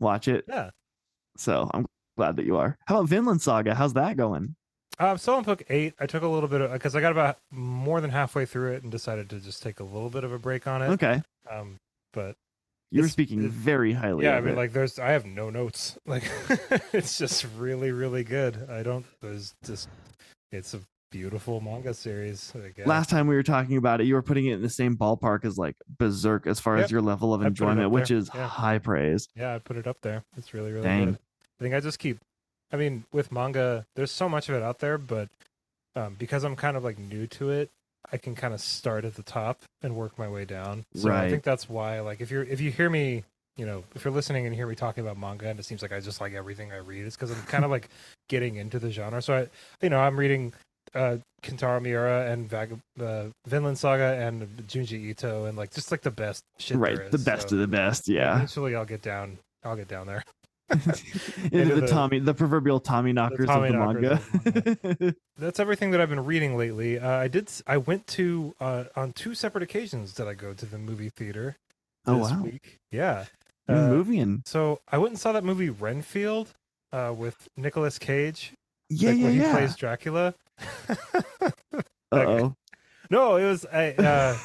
B: watch it.
A: Yeah.
B: So I'm glad that you are. How about Vinland Saga? How's that going?
A: Uh, I'm still on book eight. I took a little bit of because I got about more than halfway through it and decided to just take a little bit of a break on it.
B: Okay.
A: Um, but
B: You were
A: It's-
B: speaking very highly.
A: yeah, I mean,
B: it.
A: like, there's I have no notes. (laughs) Like, it's just really, really good. I don't. There's just it's a beautiful manga series.
B: Last time we were talking about it, you were putting it in the same ballpark as like Berserk as far
A: Yep.
B: as your level of enjoyment, which is
A: yeah.
B: high praise.
A: yeah, I put it up there. It's really, really
B: Dang.
A: good. I think I just keep. I mean, with manga, there's so much of it out there, but um, because I'm kind of like new to it, I can kind of start at the top and work my way down. So I think that's why, like, if you're if you hear me, you know, if you're listening and hear me talking about manga, and it seems like I just like everything I read, it's because I'm kind of like getting into the genre. So I, you know, I'm reading uh Kentaro Miura and Vag- uh, Vinland Saga and Junji Ito and like just like the best shit.
B: right, the best
A: So
B: of the best. Yeah,
A: Eventually, I'll get down. I'll get down there. (laughs)
B: into
A: into
B: the,
A: the-
B: Tommy, the proverbial Tommy knockers
A: Tommy
B: of the
A: knockers
B: manga. (laughs)
A: That's everything that I've been reading lately. Uh, I did. I went to uh, on two separate occasions. Did I go to the movie theater
B: oh wow,
A: week? Yeah.
B: You're
A: Uh,
B: moving.
A: So I went and saw that movie Renfield uh, with Nicolas Cage.
B: Yeah,
A: like
B: yeah,
A: when he plays Dracula. (laughs)
B: Uh oh.
A: no, it was I. Uh,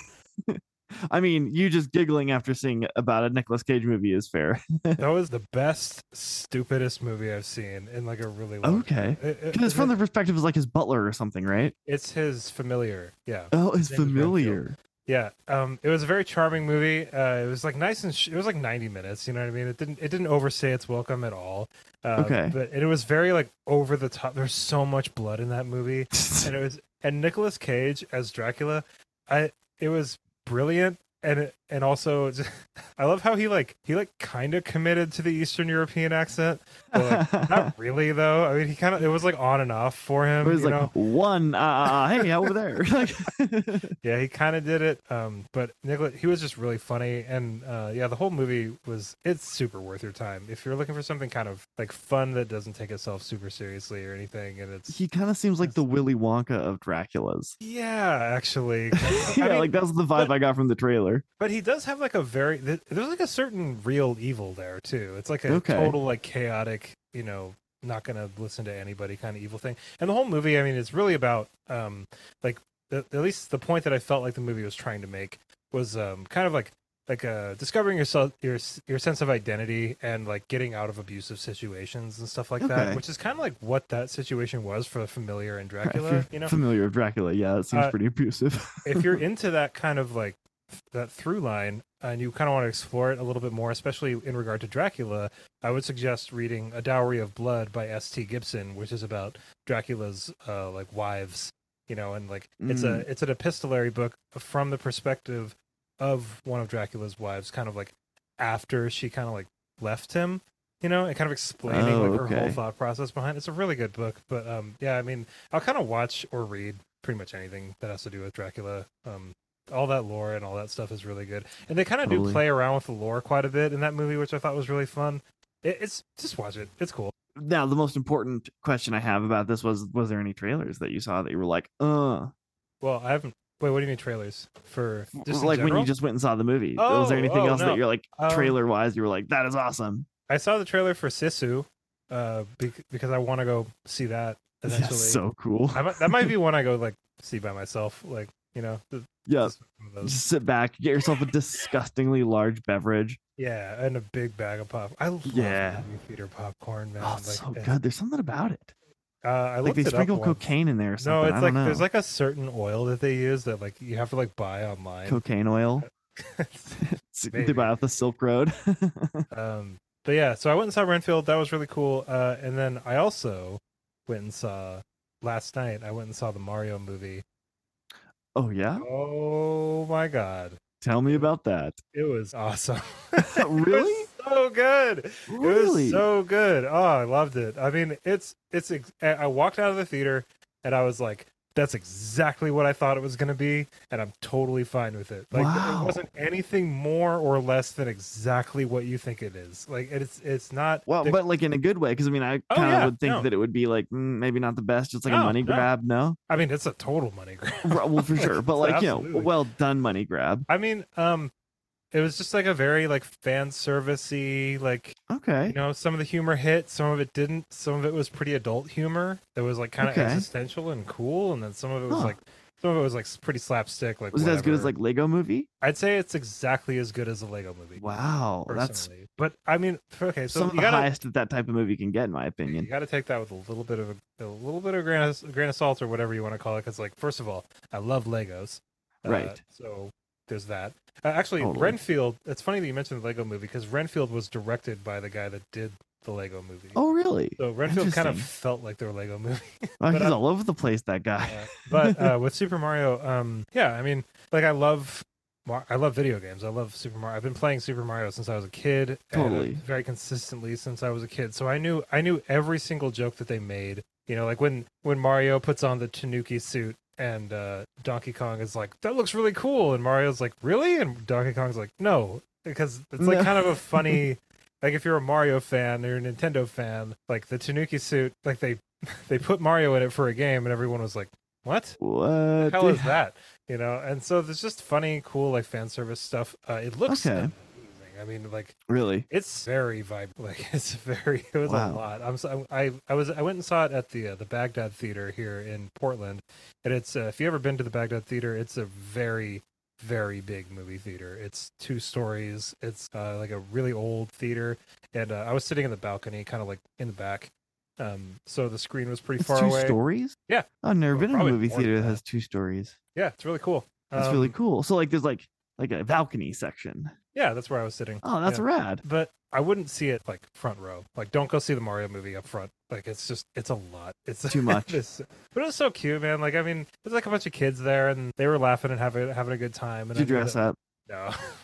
B: I mean, you just giggling after seeing about a Nicolas Cage movie is fair. (laughs)
A: that was the best, stupidest movie I've seen in like a really long.
B: okay.
A: It- it-
B: Because from the perspective of like his butler or something, right?
A: it's his familiar. Yeah.
B: Oh,
A: His name is Renfield.
B: familiar.
A: Yeah, um, it was a very charming movie. Uh, it was like nice and sh- it was like ninety minutes. You know what I mean? It didn't it didn't overstay its welcome at all. Uh,
B: Okay.
A: but it was very like over the top. There's so much blood in that movie, (laughs) and it was and Nicolas Cage as Dracula. I it was brilliant, and it, and also (laughs) I love how he like he like kind of committed to the Eastern European accent. But, like, (laughs) not really though. I mean, he kind of it was like on and off for him.
B: it was like
A: know?
B: one, uh, hey, over there. like, (laughs)
A: Yeah, he kind of did it. Um, but Nicholas, he was just really funny, and uh, yeah, the whole movie was it's super worth your time if you're looking for something kind of like fun that doesn't take itself super seriously or anything. And it's
B: he kind of seems like the Willy Wonka of Dracula's.
A: yeah, actually, I
B: yeah,
A: mean,
B: like that's the vibe
A: but-
B: I got from the trailer.
A: but he does have like a very there's like a certain real evil there too. It's like a
B: Okay.
A: total like chaotic, you know, not gonna listen to anybody kind of evil thing. And the whole movie, I mean, it's really about um like at least the point that I felt like the movie was trying to make was um kind of like like uh discovering yourself your your sense of identity and like getting out of abusive situations and stuff like
B: Okay.
A: that which is kind of like what that situation was for familiar and (laughs) dracula
B: you're
A: you know
B: familiar with Dracula, yeah, it seems
A: Uh,
B: pretty abusive. (laughs)
A: if you're into that kind of like that through line and you kind of want to explore it a little bit more especially in regard to dracula i would suggest reading a dowry of blood by st gibson which is about dracula's uh like wives you know and like it's a it's an epistolary book from the perspective of one of dracula's wives kind of like after she kind of like left him you know and kind of explaining
B: Oh,
A: like her whole thought process behind it. it's a really good book but um yeah i mean i'll kind of watch or read pretty much anything that has to do with dracula um all that lore and all that stuff is really good and they kind of
B: Totally.
A: do play around with the lore quite a bit in that movie which i thought was really fun it, it's just watch it it's cool
B: now, the most important question I have about this was: Was there any trailers that you saw that you were like, uh,
A: well i haven't wait what do you mean trailers for just
B: like when you just went and saw the movie? was there
A: Oh,
B: anything
A: oh,
B: else
A: no.
B: that you're like,
A: Um,
B: trailer wise, you were like, that is awesome?
A: i saw the trailer for sisu uh because i want to go see that eventually
B: That's so cool.
A: Might, that might be (laughs) one i go like see by myself like you know
B: Yeah,
A: just one of those.
B: just sit back, get yourself a disgustingly large beverage.
A: Yeah, and a big bag of pop. I love
B: Yeah.
A: movie theater popcorn, man.
B: Oh, it's so
A: eh,
B: good. There's something about it.
A: Uh, I
B: Like they sprinkle cocaine in there
A: No, it's like
B: know.
A: there's like a certain oil that they use that like you have to like buy online.
B: cocaine oil. (laughs) (laughs) They buy off the Silk Road. (laughs)
A: um, but yeah, so I went and saw Renfield. That was really cool. Uh, and then I also went and saw last night. I went and saw the Mario movie.
B: Oh yeah,
A: Oh my god,
B: tell me about that.
A: it was awesome.
B: Really? (laughs)
A: It was so good. It was so good. Oh, I loved it. I mean, it's it's. I I walked out of the theater and I was like, "That's exactly what I thought it was going to be," and I'm totally fine with it. Like,
B: Wow.
A: it wasn't anything more or less than exactly what you think it is. Like, it's it's not.
B: well,
A: the-
B: but like in a good way, because I mean, I
A: Oh,
B: kind of
A: yeah,
B: would think
A: no.
B: that it would be like mm, maybe not the best, just like a money
A: no.
B: grab. No,
A: I mean, it's a total money grab.
B: Well for (laughs) sure, but like you know, well done money grab.
A: I mean, um, it was just like a very like fan servicey like
B: Okay,
A: you know some of the humor hit some of it didn't some of it was pretty adult humor that was like kind of
B: Okay.
A: existential and cool and then some of it was
B: Huh.
A: like Some of it was like pretty slapstick. Like
B: Was it as good as like Lego Movie?
A: I'd say it's exactly as good as a Lego movie.
B: Wow, that's
A: but I mean, okay, so
B: some of the
A: gotta
B: highest that that type of movie can get, in my opinion.
A: you gotta take that with a little bit of a, a little bit of grain of, grain of salt or whatever you want to call it. Because like, first of all, I love Legos. Uh,
B: Right.
A: So there's that. Uh, actually,
B: Totally.
A: Renfield. It's funny that you mentioned the Lego movie because Renfield was directed by the guy that did the Lego movie.
B: Oh, really?
A: So Renfield kind of felt like their Lego movie. (laughs)
B: Oh, he's
A: I'm-
B: all over the place. That guy.
A: But (laughs) uh, with Super Mario, um, yeah, I mean, like I love, I love video games. I love Super Mario. I've been playing Super Mario since I was a kid,
B: Totally.
A: very consistently since I was a kid. So I knew, I knew every single joke that they made. You know, like when when Mario puts on the Tanuki suit. And uh, Donkey Kong is like, that looks really cool. And Mario's like, really? And Donkey Kong's like, no. Because it's like
B: No.
A: kind of a (laughs) funny, like if you're a Mario fan or a Nintendo fan, like the Tanuki suit, like they (laughs) they put Mario in it for a game, and everyone was like, "What?
B: What?
A: The hell is (laughs) that?" You know. And so there's just funny, cool like fan service stuff. Uh, it looks
B: Okay.
A: I mean, like
B: Really?
A: it's very vibrant. (laughs) Like it's very. It was
B: Wow.
A: a lot. I'm. So, I. I was. I went and saw it at the uh, the Baghdad Theater here in Portland, and it's. Uh, if you ever been to the Baghdad Theater, it's a very very big movie theater. It's two stories. It's uh, like a really old theater, and uh, I was sitting in the balcony, kind of like in the back. Um, so the screen was pretty
B: It's
A: far
B: two
A: away.
B: stories?
A: Yeah.
B: I've never
A: Well,
B: been in a movie theater that has two stories.
A: Yeah, it's really cool.
B: That's really
A: Um,
B: cool. So like there's like like a balcony section.
A: Yeah, that's where I was sitting.
B: Oh, that's
A: Yeah.
B: rad.
A: But I wouldn't see it like front row. Like, don't go see the Mario movie up front. Like, it's just, it's a lot. It's
B: Too (laughs) much.
A: it's- but it was so cute, man. Like, I mean, there's like a bunch of kids there, and they were laughing and having having a good time. And
B: Did you dress up?
A: No. (laughs)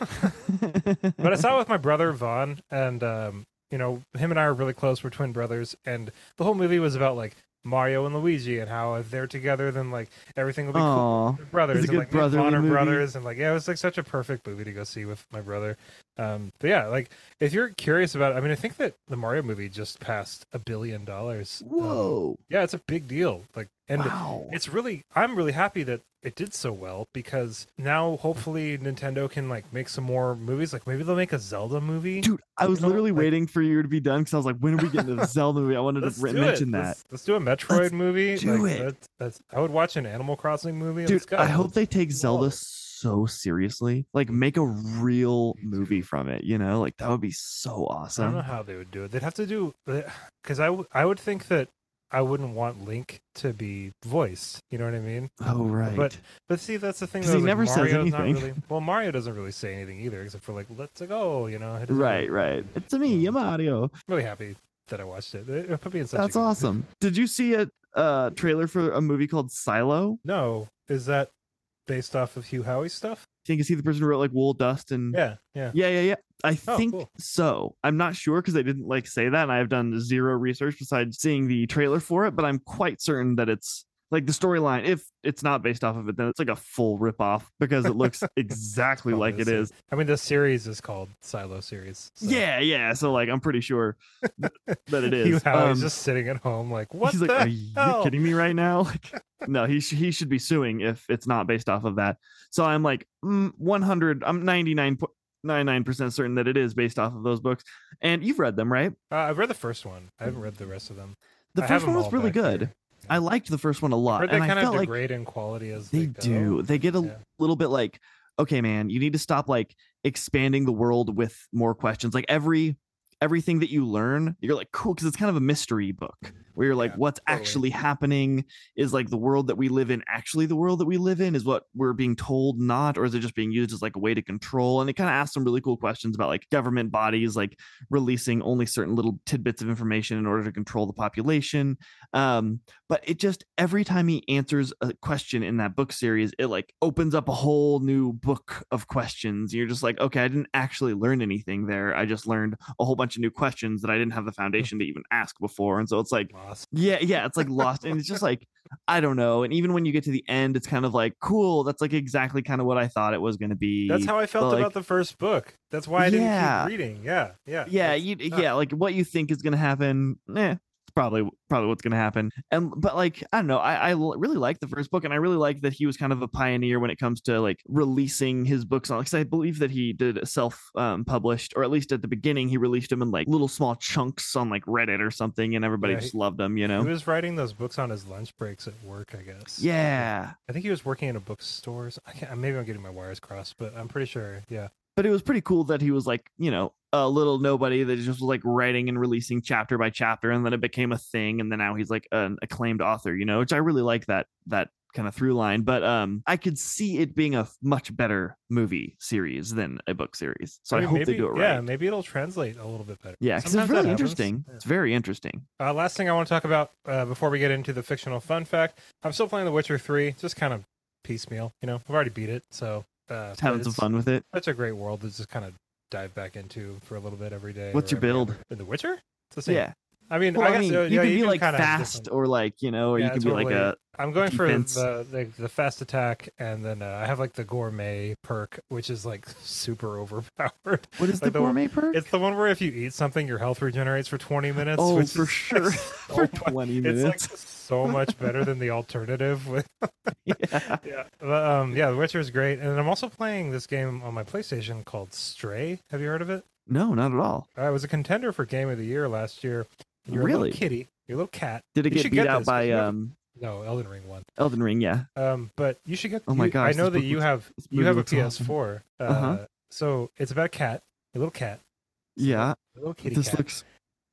A: but I saw it with my brother Vaughn, and um, you know, him and I are really close. We're twin brothers, and the whole movie was about like Mario and Luigi and how if they're together, then like everything will be cool.
B: Aw.
A: Brothers and
B: good
A: like me and Vaughn
B: brotherly movie.
A: brothers and like yeah it was like such a perfect movie to go see with my brother um but yeah like if you're curious about it i mean i think that the mario movie just passed a billion dollars Um,
B: Whoa.
A: yeah it's a big deal like and
B: wow.
A: it's really i'm really happy that it did so well because now hopefully nintendo can like make some more movies like maybe they'll make a zelda movie
B: Dude, I was
A: know,
B: literally
A: like-
B: waiting for you to be done because I was like, when are we getting to the (laughs) Zelda movie? I wanted to re- mention that.
A: Let's, let's do a Metroid
B: Let's
A: movie.
B: do
A: like,
B: it.
A: That's, that's, I would watch an Animal Crossing movie.
B: Dude. I hope they take Zelda
A: roll.
B: So seriously. Like, make a real movie from it, you know? Like, that would be so awesome.
A: I don't know how they would do it. They'd have to do because (sighs) I w- I would think that I wouldn't want Link to be voiced. You know what I mean?
B: Oh, right.
A: But but see, that's the thing. Though,
B: he
A: is, like,
B: never says
A: Mario's
B: anything.
A: really- well, Mario doesn't really say anything either, except for like "Let's go." You know?
B: Right,
A: really-
B: right. It's a me, Mario.
A: I'm really happy that I watched it. It, put me in such.
B: That's awesome. Did you see a uh, trailer for a movie called Silo?
A: No, is that based off of Hugh Howey stuff?
B: You think is he the person who wrote like Wool Dust and
A: Yeah, yeah.
B: Yeah, yeah, yeah. I
A: Oh,
B: think
A: cool.
B: so. I'm not sure because they didn't like say that, and I've done zero research besides seeing the trailer for it. But I'm quite certain that it's like the storyline. If it's not based off of it, then it's like a full ripoff because it looks (laughs) exactly like it is.
A: I mean, the series is called Silo series. so-
B: Yeah, yeah. So like, I'm pretty sure that it (laughs) is
A: Hugh.
B: Um,
A: just sitting at home, like, what
B: he's
A: the
B: like, are you kidding me right now? Like, (laughs) no, he sh- he should be suing if it's not based off of that. So I'm like, mm, 100. I'm 99.99 percent certain that it is based off of those books. And you've read them, right?
A: Uh, I've read the first one. I haven't read the rest of them.
B: The
A: I
B: first one was really good.
A: here.
B: I liked the first one a lot,
A: they
B: and I
A: kind of
B: felt like
A: degrade in quality as
B: they
A: they,
B: do. They get a
A: Yeah.
B: little bit like, okay, man, you need to stop like expanding the world with more questions. Like every everything that you learn, you're like, cool, because it's kind of a mystery book where you're like,
A: Yeah,
B: what's
A: totally.
B: actually happening? Is like the world that we live in actually the world that we live in? Is what we're being told not, or is it just being used as like a way to control? And it kind of asks some really cool questions about like government bodies like releasing only certain little tidbits of information in order to control the population. Um, but it just every time he answers a question in that book series, it like opens up a whole new book of questions. You're just like, okay, I didn't actually learn anything there. I just learned a whole bunch of new questions that I didn't have the foundation to even ask before. And so it's like,
A: Lost.
B: yeah, yeah, it's like lost. and it's just like, I don't know. And even when you get to the end, it's kind of like, cool, that's like exactly kind of what I thought it was gonna be.
A: That's how I felt about the first book. That's why I didn't
B: Yeah.
A: keep reading. Yeah, yeah.
B: yeah, you yeah, like what you think is gonna happen, eh, probably probably what's gonna happen. And but like I don't know, I I really like the first book, and I really like that he was kind of a pioneer when it comes to like releasing his books on. Because I believe that he did self um, published, or at least at the beginning, he released them in like little small chunks on like Reddit or something, and everybody
A: Yeah,
B: just
A: he-
B: loved them. You know?
A: He was writing those books on his lunch breaks at work, I guess.
B: yeah.
A: I think he was working in a bookstore. I can't, maybe I'm getting my wires crossed, but I'm pretty sure. Yeah.
B: But it was pretty cool that he was like you know a little nobody that just was like writing and releasing chapter by chapter and then it became a thing and then now he's like an acclaimed author you know which i really like that that kind of through line but um i could see it being a much better movie series than a book series so i,
A: mean,
B: hope
A: maybe,
B: they do it right.
A: Yeah, maybe it'll translate a little bit better.
B: yeah because it's really interesting
A: Yeah.
B: it's very interesting
A: Uh, last thing I want to talk about uh, before we get into the fictional fun fact, I'm still playing The Witcher 3, just kind of piecemeal. You know, I've already beat it, so uh,
B: having some fun with it
A: That's a great world to just kind of dive back into for a little bit every day.
B: What's your build?
A: In The Witcher? It's the same.
B: yeah
A: I mean,
B: well,
A: I
B: I, mean
A: uh,
B: you
A: yeah,
B: can be like fast
A: different-
B: or like you know or
A: Yeah,
B: you can be like a
A: I'm going
B: defense.
A: for the, the the fast attack, and then uh, I have like the gourmet perk, which is like super overpowered. (laughs)
B: what is (laughs)
A: like
B: the gourmet perk
A: It's the one where if you eat something, your health regenerates for 20 minutes.
B: oh for
A: is,
B: sure
A: like, (laughs)
B: for
A: so much-
B: 20
A: It's
B: minutes
A: like so much better than the alternative. With
B: yeah
A: yeah, but, um, yeah, The Witcher is great, and I'm also playing this game on my PlayStation called Stray. Have you heard of it?
B: no not at all
A: Uh, it was a contender for Game of the Year last year. You're a
B: Really?
A: little kitty. You're little cat.
B: did it
A: You
B: get beat
A: get
B: out
A: this,
B: by um
A: No, Elden Ring one.
B: elden ring yeah
A: Um, but you should get.
B: Oh my
A: you- I know that you have you have a. PS4. Uh,
B: Uh-huh.
A: So it's about a cat, a little cat. It's
B: Yeah,
A: little- a little kitty
B: this
A: cat.
B: looks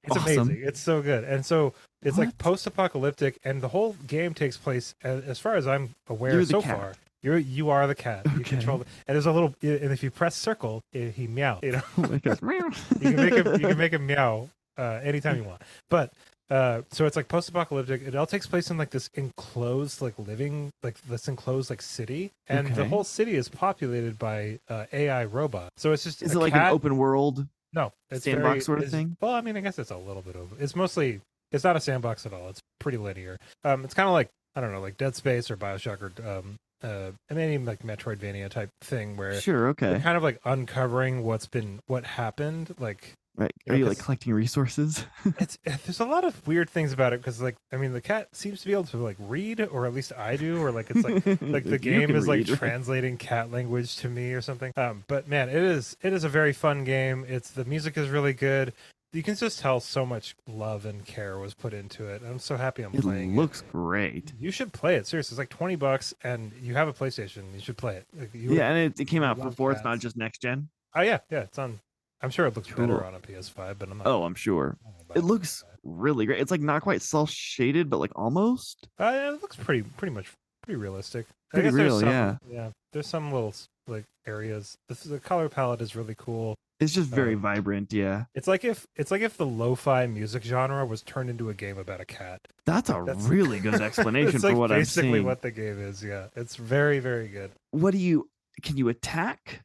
A: It's
B: awesome.
A: amazing. It's so good. And so it's like post-apocalyptic, and the whole game takes place, as, far as I'm aware so
B: cat.
A: far. You're you are the cat. You control. The, and there's a little. And if you press circle, it, he meow. You know, (laughs)
B: oh gosh. (laughs)
A: you can make him. You can make him meow uh, anytime you want. But uh, so it's like post-apocalyptic. It all takes place in like this enclosed, like living, like this enclosed like city, and the whole city is populated by uh, AI robots. So it's just
B: Is it like
A: cat-
B: an open world?
A: no, it's
B: sandbox
A: very-
B: sort of thing?
A: Well, I mean, I guess it's a little bit over. It's mostly. It's not a sandbox at all. It's pretty linear. Um, it's kind of like I don't know, like Dead Space or Bioshock or um, uh, and maybe like Metroidvania type thing where
B: Sure. Okay.
A: kind of like uncovering what's been what happened. Like
B: Right.
A: Yeah,
B: Are you like collecting resources? (laughs)
A: it's there's a lot of weird things about it because like I mean the cat seems to be able to like read or at least I do or like it's like (laughs) like the game is like
B: right? (laughs)
A: translating cat language to me or something. Um but man it is it is a very fun game. It's the music is really good. You can just tell so much love and care was put into it. I'm so happy i'm
B: It
A: playing
B: looks
A: it
B: great.
A: you should play it. Seriously it's like 20 bucks and you have a playstation. You should play it. Like,
B: Yeah, and it, it came out for fourth, not just next gen.
A: oh yeah. Yeah it's on i'm sure it looks
B: Cool.
A: better on a ps5 but i'm not
B: Oh, I'm sure.
A: I don't know about
B: It looks really great. It's like not quite cel shaded, but like almost.
A: Uh, yeah, it looks pretty, pretty much, pretty realistic. I
B: Pretty real,
A: some,
B: yeah.
A: Yeah, there's some little like areas. This the color palette is really cool.
B: It's just very
A: Um,
B: vibrant. Yeah,
A: It's like if it's like if the lo-fi music genre was turned into a game about a cat.
B: that's a
A: That's-
B: really good (laughs) explanation for
A: like
B: what I'm
A: basically what the game is. Yeah, it's very, very good.
B: What do you? Can you attack?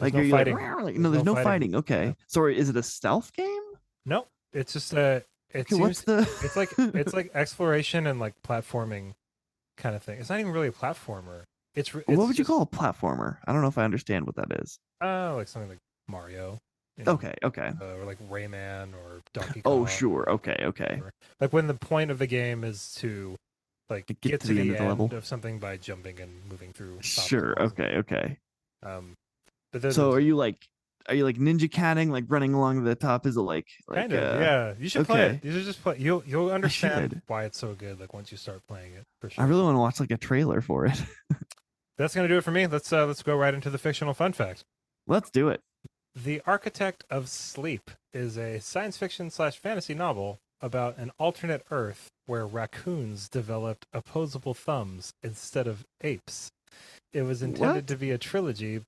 A: Nope. There's
B: Like
A: no
B: are you
A: fighting.
B: like, like no? There's
A: no
B: no,
A: fighting.
B: fighting. Okay.
A: Yeah.
B: So is it a stealth game?
A: No, it's just a. It
B: Okay, what's
A: seems
B: the?
A: it's like it's like (laughs) exploration and like platforming kind of thing. It's not even really a platformer. It's, re-
B: what
A: it's
B: would you call a platformer? I don't know if I understand what that is.
A: Oh, like something like Mario. you know,
B: Okay. Okay.
A: uh, or like Rayman or Donkey Kong.
B: Oh, sure. Okay. Okay.
A: Like when the point of the game is to like
B: To
A: get, to, the, end, of the
B: level.
A: of something by jumping and moving through.
B: Sure. Okay. Okay.
A: Um, but
B: So are you like, are you like ninja catting, like running along the top? Is it like, like
A: kind of
B: uh,
A: yeah. You should play it.
B: okay.
A: You should just play. You'll you'll understand why it's so good. Like once you start playing it, for sure.
B: I really want to watch like a trailer for it. (laughs)
A: That's gonna do it for me. Let's uh, let's go right into the fictional fun fact.
B: Let's do it.
A: The Architect of Sleep is a science fiction slash fantasy novel about an alternate Earth where raccoons developed opposable thumbs instead of apes. It was intended
B: What?
A: to be a trilogy.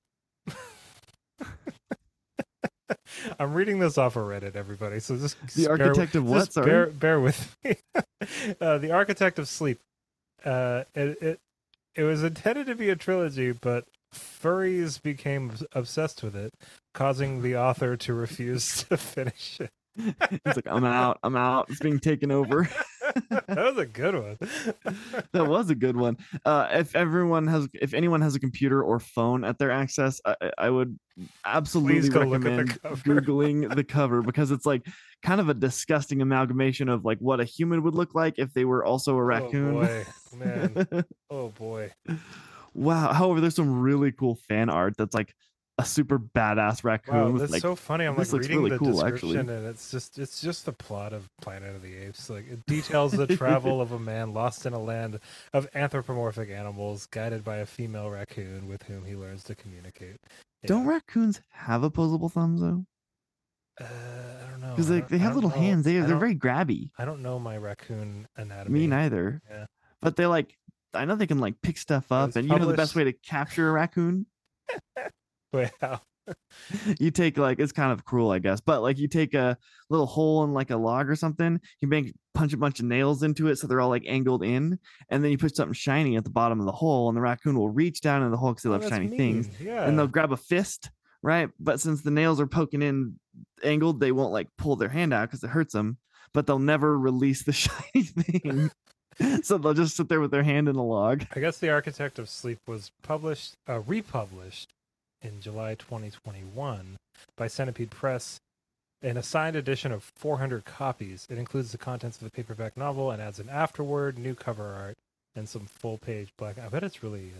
A: I'm reading this off of Reddit, everybody. So just
B: The
A: bear-
B: architect of what? Sorry.
A: Bear, bear with me. (laughs) uh, the Architect of Sleep. Uh, it, it it was intended to be a trilogy, but furries became obsessed with it, causing the author to refuse (laughs) to finish it.
B: He's like, I'm out. I'm out. It's being taken over. (laughs) (laughs)
A: that was a good one. (laughs)
B: that was a good one. Uh, if everyone has, if anyone has a computer or phone at their access, I, I would absolutely
A: go look at the
B: recommend
A: cover.
B: googling (laughs) the cover because it's like kind of a disgusting amalgamation of like what a human would look like if they were also a raccoon.
A: Oh boy, man. Oh boy.
B: wow. However, there's some really cool fan art that's like a super badass raccoon
A: Wow, that's
B: like
A: so funny. I'm like reading
B: really
A: the
B: cool, actually.
A: description, and it's just it's just the plot of Planet of the Apes. Like it details the travel of a man lost in a land of anthropomorphic animals, guided by a female raccoon with whom he learns to communicate. Yeah.
B: Don't raccoons have opposable thumbs though?
A: Uh, I don't know.
B: Because like they have little
A: know.
B: hands. They they're very grabby.
A: I don't know my raccoon anatomy.
B: Me neither.
A: Yeah.
B: But they like I know they can like pick stuff up, and you know the best way to capture a raccoon. (laughs) (laughs)
A: How?
B: you take like it's kind of cruel, I guess, but like you take a little hole in like a log or something, you make punch a bunch of nails into it so they're all like angled in, and then you put something shiny at the bottom of the hole, and the raccoon will reach down in the hole because they
A: Oh,
B: love shiny things.
A: Yeah.
B: and they'll grab a fist, right? But since the nails are poking in angled, they won't like pull their hand out because it hurts them, but they'll never release the (laughs) shiny thing. (laughs) so they'll just sit there with their hand in a log.
A: I guess The Architect of Sleep was published, uh, republished in July 2021 by Centipede Press an assigned edition of 400 copies. It includes the contents of the paperback novel and adds an afterword, new cover art, and some full page black. I bet it's really.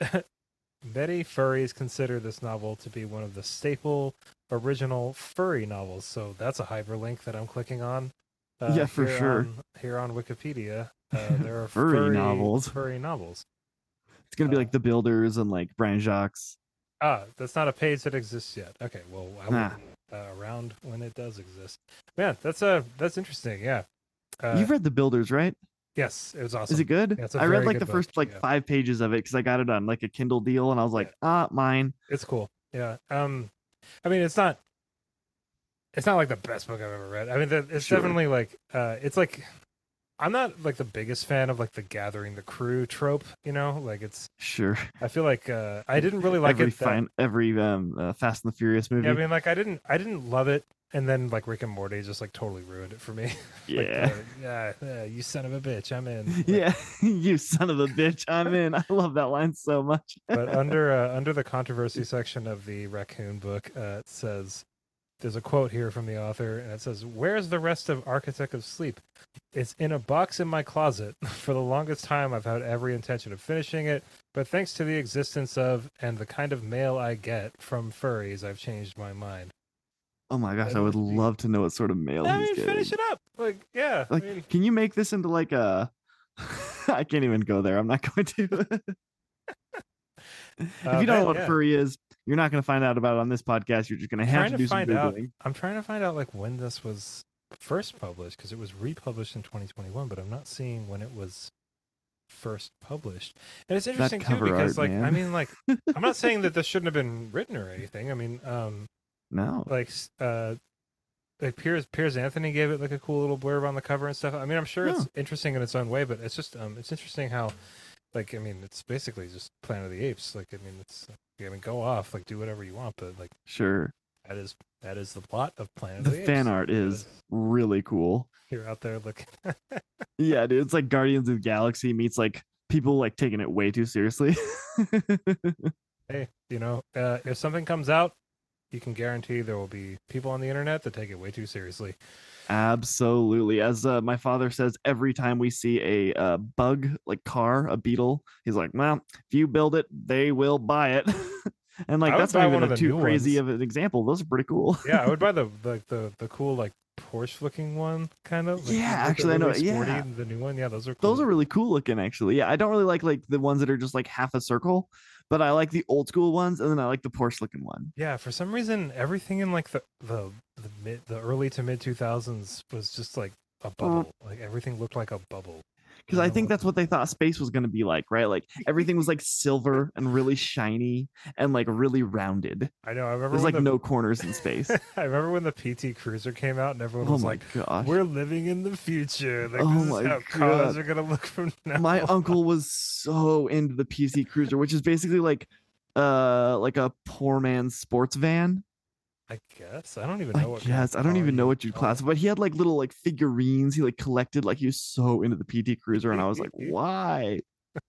A: Uh... (laughs) Many furries consider this novel to be one of the staple original furry novels, so that's a hyperlink that I'm clicking on. Uh,
B: Yeah, for sure.
A: on- here on Wikipedia, uh, (laughs) there are
B: Furry novels.
A: Furry novels.
B: It's gonna be
A: Uh,
B: like the builders and like Brian Jacques.
A: Ah, that's not a page that exists yet. Okay, well, I will
B: Ah.
A: be uh, around when it does exist. Man, that's uh, that's interesting. Yeah. Uh,
B: You've read the builders, right?
A: yes, it was awesome.
B: Is it good?
A: Yeah,
B: I read like the
A: book,
B: first like
A: yeah.
B: five pages of it because I got it on like a Kindle deal, and I was like, ah, mine.
A: It's cool. Yeah. Um, I mean, it's not. It's not like the best book I've ever read. I mean, it's
B: Sure.
A: definitely like, uh, it's like, I'm not like the biggest fan of like the gathering the crew trope. You know, like it's.
B: Sure.
A: I feel like uh, I didn't really like
B: every
A: it. that-
B: fine, every um, uh, Fast and the Furious movie.
A: Yeah, I mean, like I didn't, I didn't love it, and then like Rick and Morty just like totally ruined it for me. (laughs) Like,
B: yeah.
A: uh, yeah, yeah, you son of a bitch, I'm in. (laughs) Like,
B: yeah, (laughs) you son of a bitch! I'm in. I love that line so much.
A: but under uh, under the controversy section of the raccoon book, uh, it says there's a quote here from the author, and it says, "Where's the rest of Architect of Sleep? It's in a box in my closet. (laughs) For the longest time, I've had every intention of finishing it, but thanks to the existence of and the kind of mail I get from furries, I've changed my mind."
B: Oh my gosh, I would love to know what sort of mail
A: I
B: he's
A: mean,
B: getting.
A: finish it up. Like, yeah,
B: Like,
A: I mean,
B: can you make this into like a? (laughs) I can't even go there. I'm not (laughs) going to. If
A: Uh,
B: you don't know what
A: yeah.
B: furry is, you're not going to find out about it on this podcast. You're just going to have to do some
A: find out. I'm trying to find out like when this was first published because it was republished in 2021, but I'm not seeing when it was first published. And it's interesting too because
B: art,
A: like I mean like I'm not saying that (laughs) this shouldn't have been written or anything. I mean um
B: No,
A: like uh like Piers Piers Anthony gave it like a cool little blurb on the cover and stuff. I mean I'm sure it's interesting in its own way, but it's just um it's interesting how like I mean it's basically just Planet of the Apes. Like I mean it's I mean go off like do whatever you want, but like
B: sure.
A: that is that is the plot of Planet
B: The
A: of the Apes.
B: fan
A: Apes.
B: art is really cool.
A: You're out there looking. (laughs)
B: Yeah, dude, it's like Guardians of the Galaxy meets like people like taking it way too seriously. (laughs)
A: hey, you know, uh, if something comes out, you can guarantee there will be people on the internet that take it way too seriously.
B: Absolutely. As uh, my father says, every time we see a uh, bug, like car, a beetle, he's like, "Well, if you build it, they will buy it." (laughs) and like that's not even too crazy
A: ones.
B: of an example. Those are pretty cool.
A: Yeah, I would buy (laughs) the the the, the cool like Porsche looking one, kind of. Like,
B: Yeah, actually, I know-
A: really sporty,
B: yeah.
A: the new one. Yeah, those are cool.
B: Those are really cool looking, actually. Yeah, I don't really like like the ones that are just like half a circle, but I like the old school ones, and then I like the Porsche looking one.
A: Yeah, for some reason, everything in like the the the mid the early to mid two thousands was just like a bubble. Mm. Like everything looked like a bubble.
B: Because I think that's what they thought space was going to be like, right? Like everything was like silver and really shiny and like really rounded.
A: I know. I remember
B: There's like
A: the,
B: no corners in space. (laughs)
A: I remember when the PT Cruiser came out, and everyone
B: oh
A: was like,
B: gosh.
A: "We're living in the future. Like
B: Oh
A: this is
B: my
A: how cars are gonna look from (laughs) now."
B: My
A: on."
B: uncle was so into the PT Cruiser, which is basically like uh like a poor man's sports van.
A: I guess I don't even know
B: I
A: what.
B: guess I don't even know what you'd classify. But he had like little like figurines. He like collected like he was so into the PT Cruiser, and I was like, (laughs) why?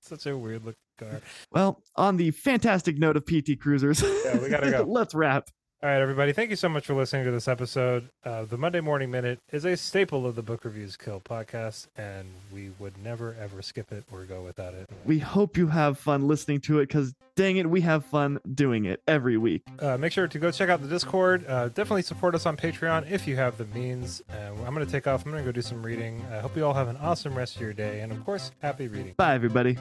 A: Such a weird looking car.
B: Well, on the fantastic note of PT Cruisers,
A: Yeah, we gotta (laughs) go.
B: let's wrap.
A: All right, everybody. Thank you so much for listening to this episode. Uh, the Monday Morning Minute is a staple of the Book Reviews Kill podcast, and we would never ever skip it or go without it.
B: We hope you have fun listening to it because dang it, we have fun doing it every week.
A: Uh, make sure to go check out the Discord. Uh, definitely support us on Patreon if you have the means. Uh, I'm going to take off. I'm going to go do some reading. I hope you all have an awesome rest of your day, and of course, happy reading.
B: Bye, everybody.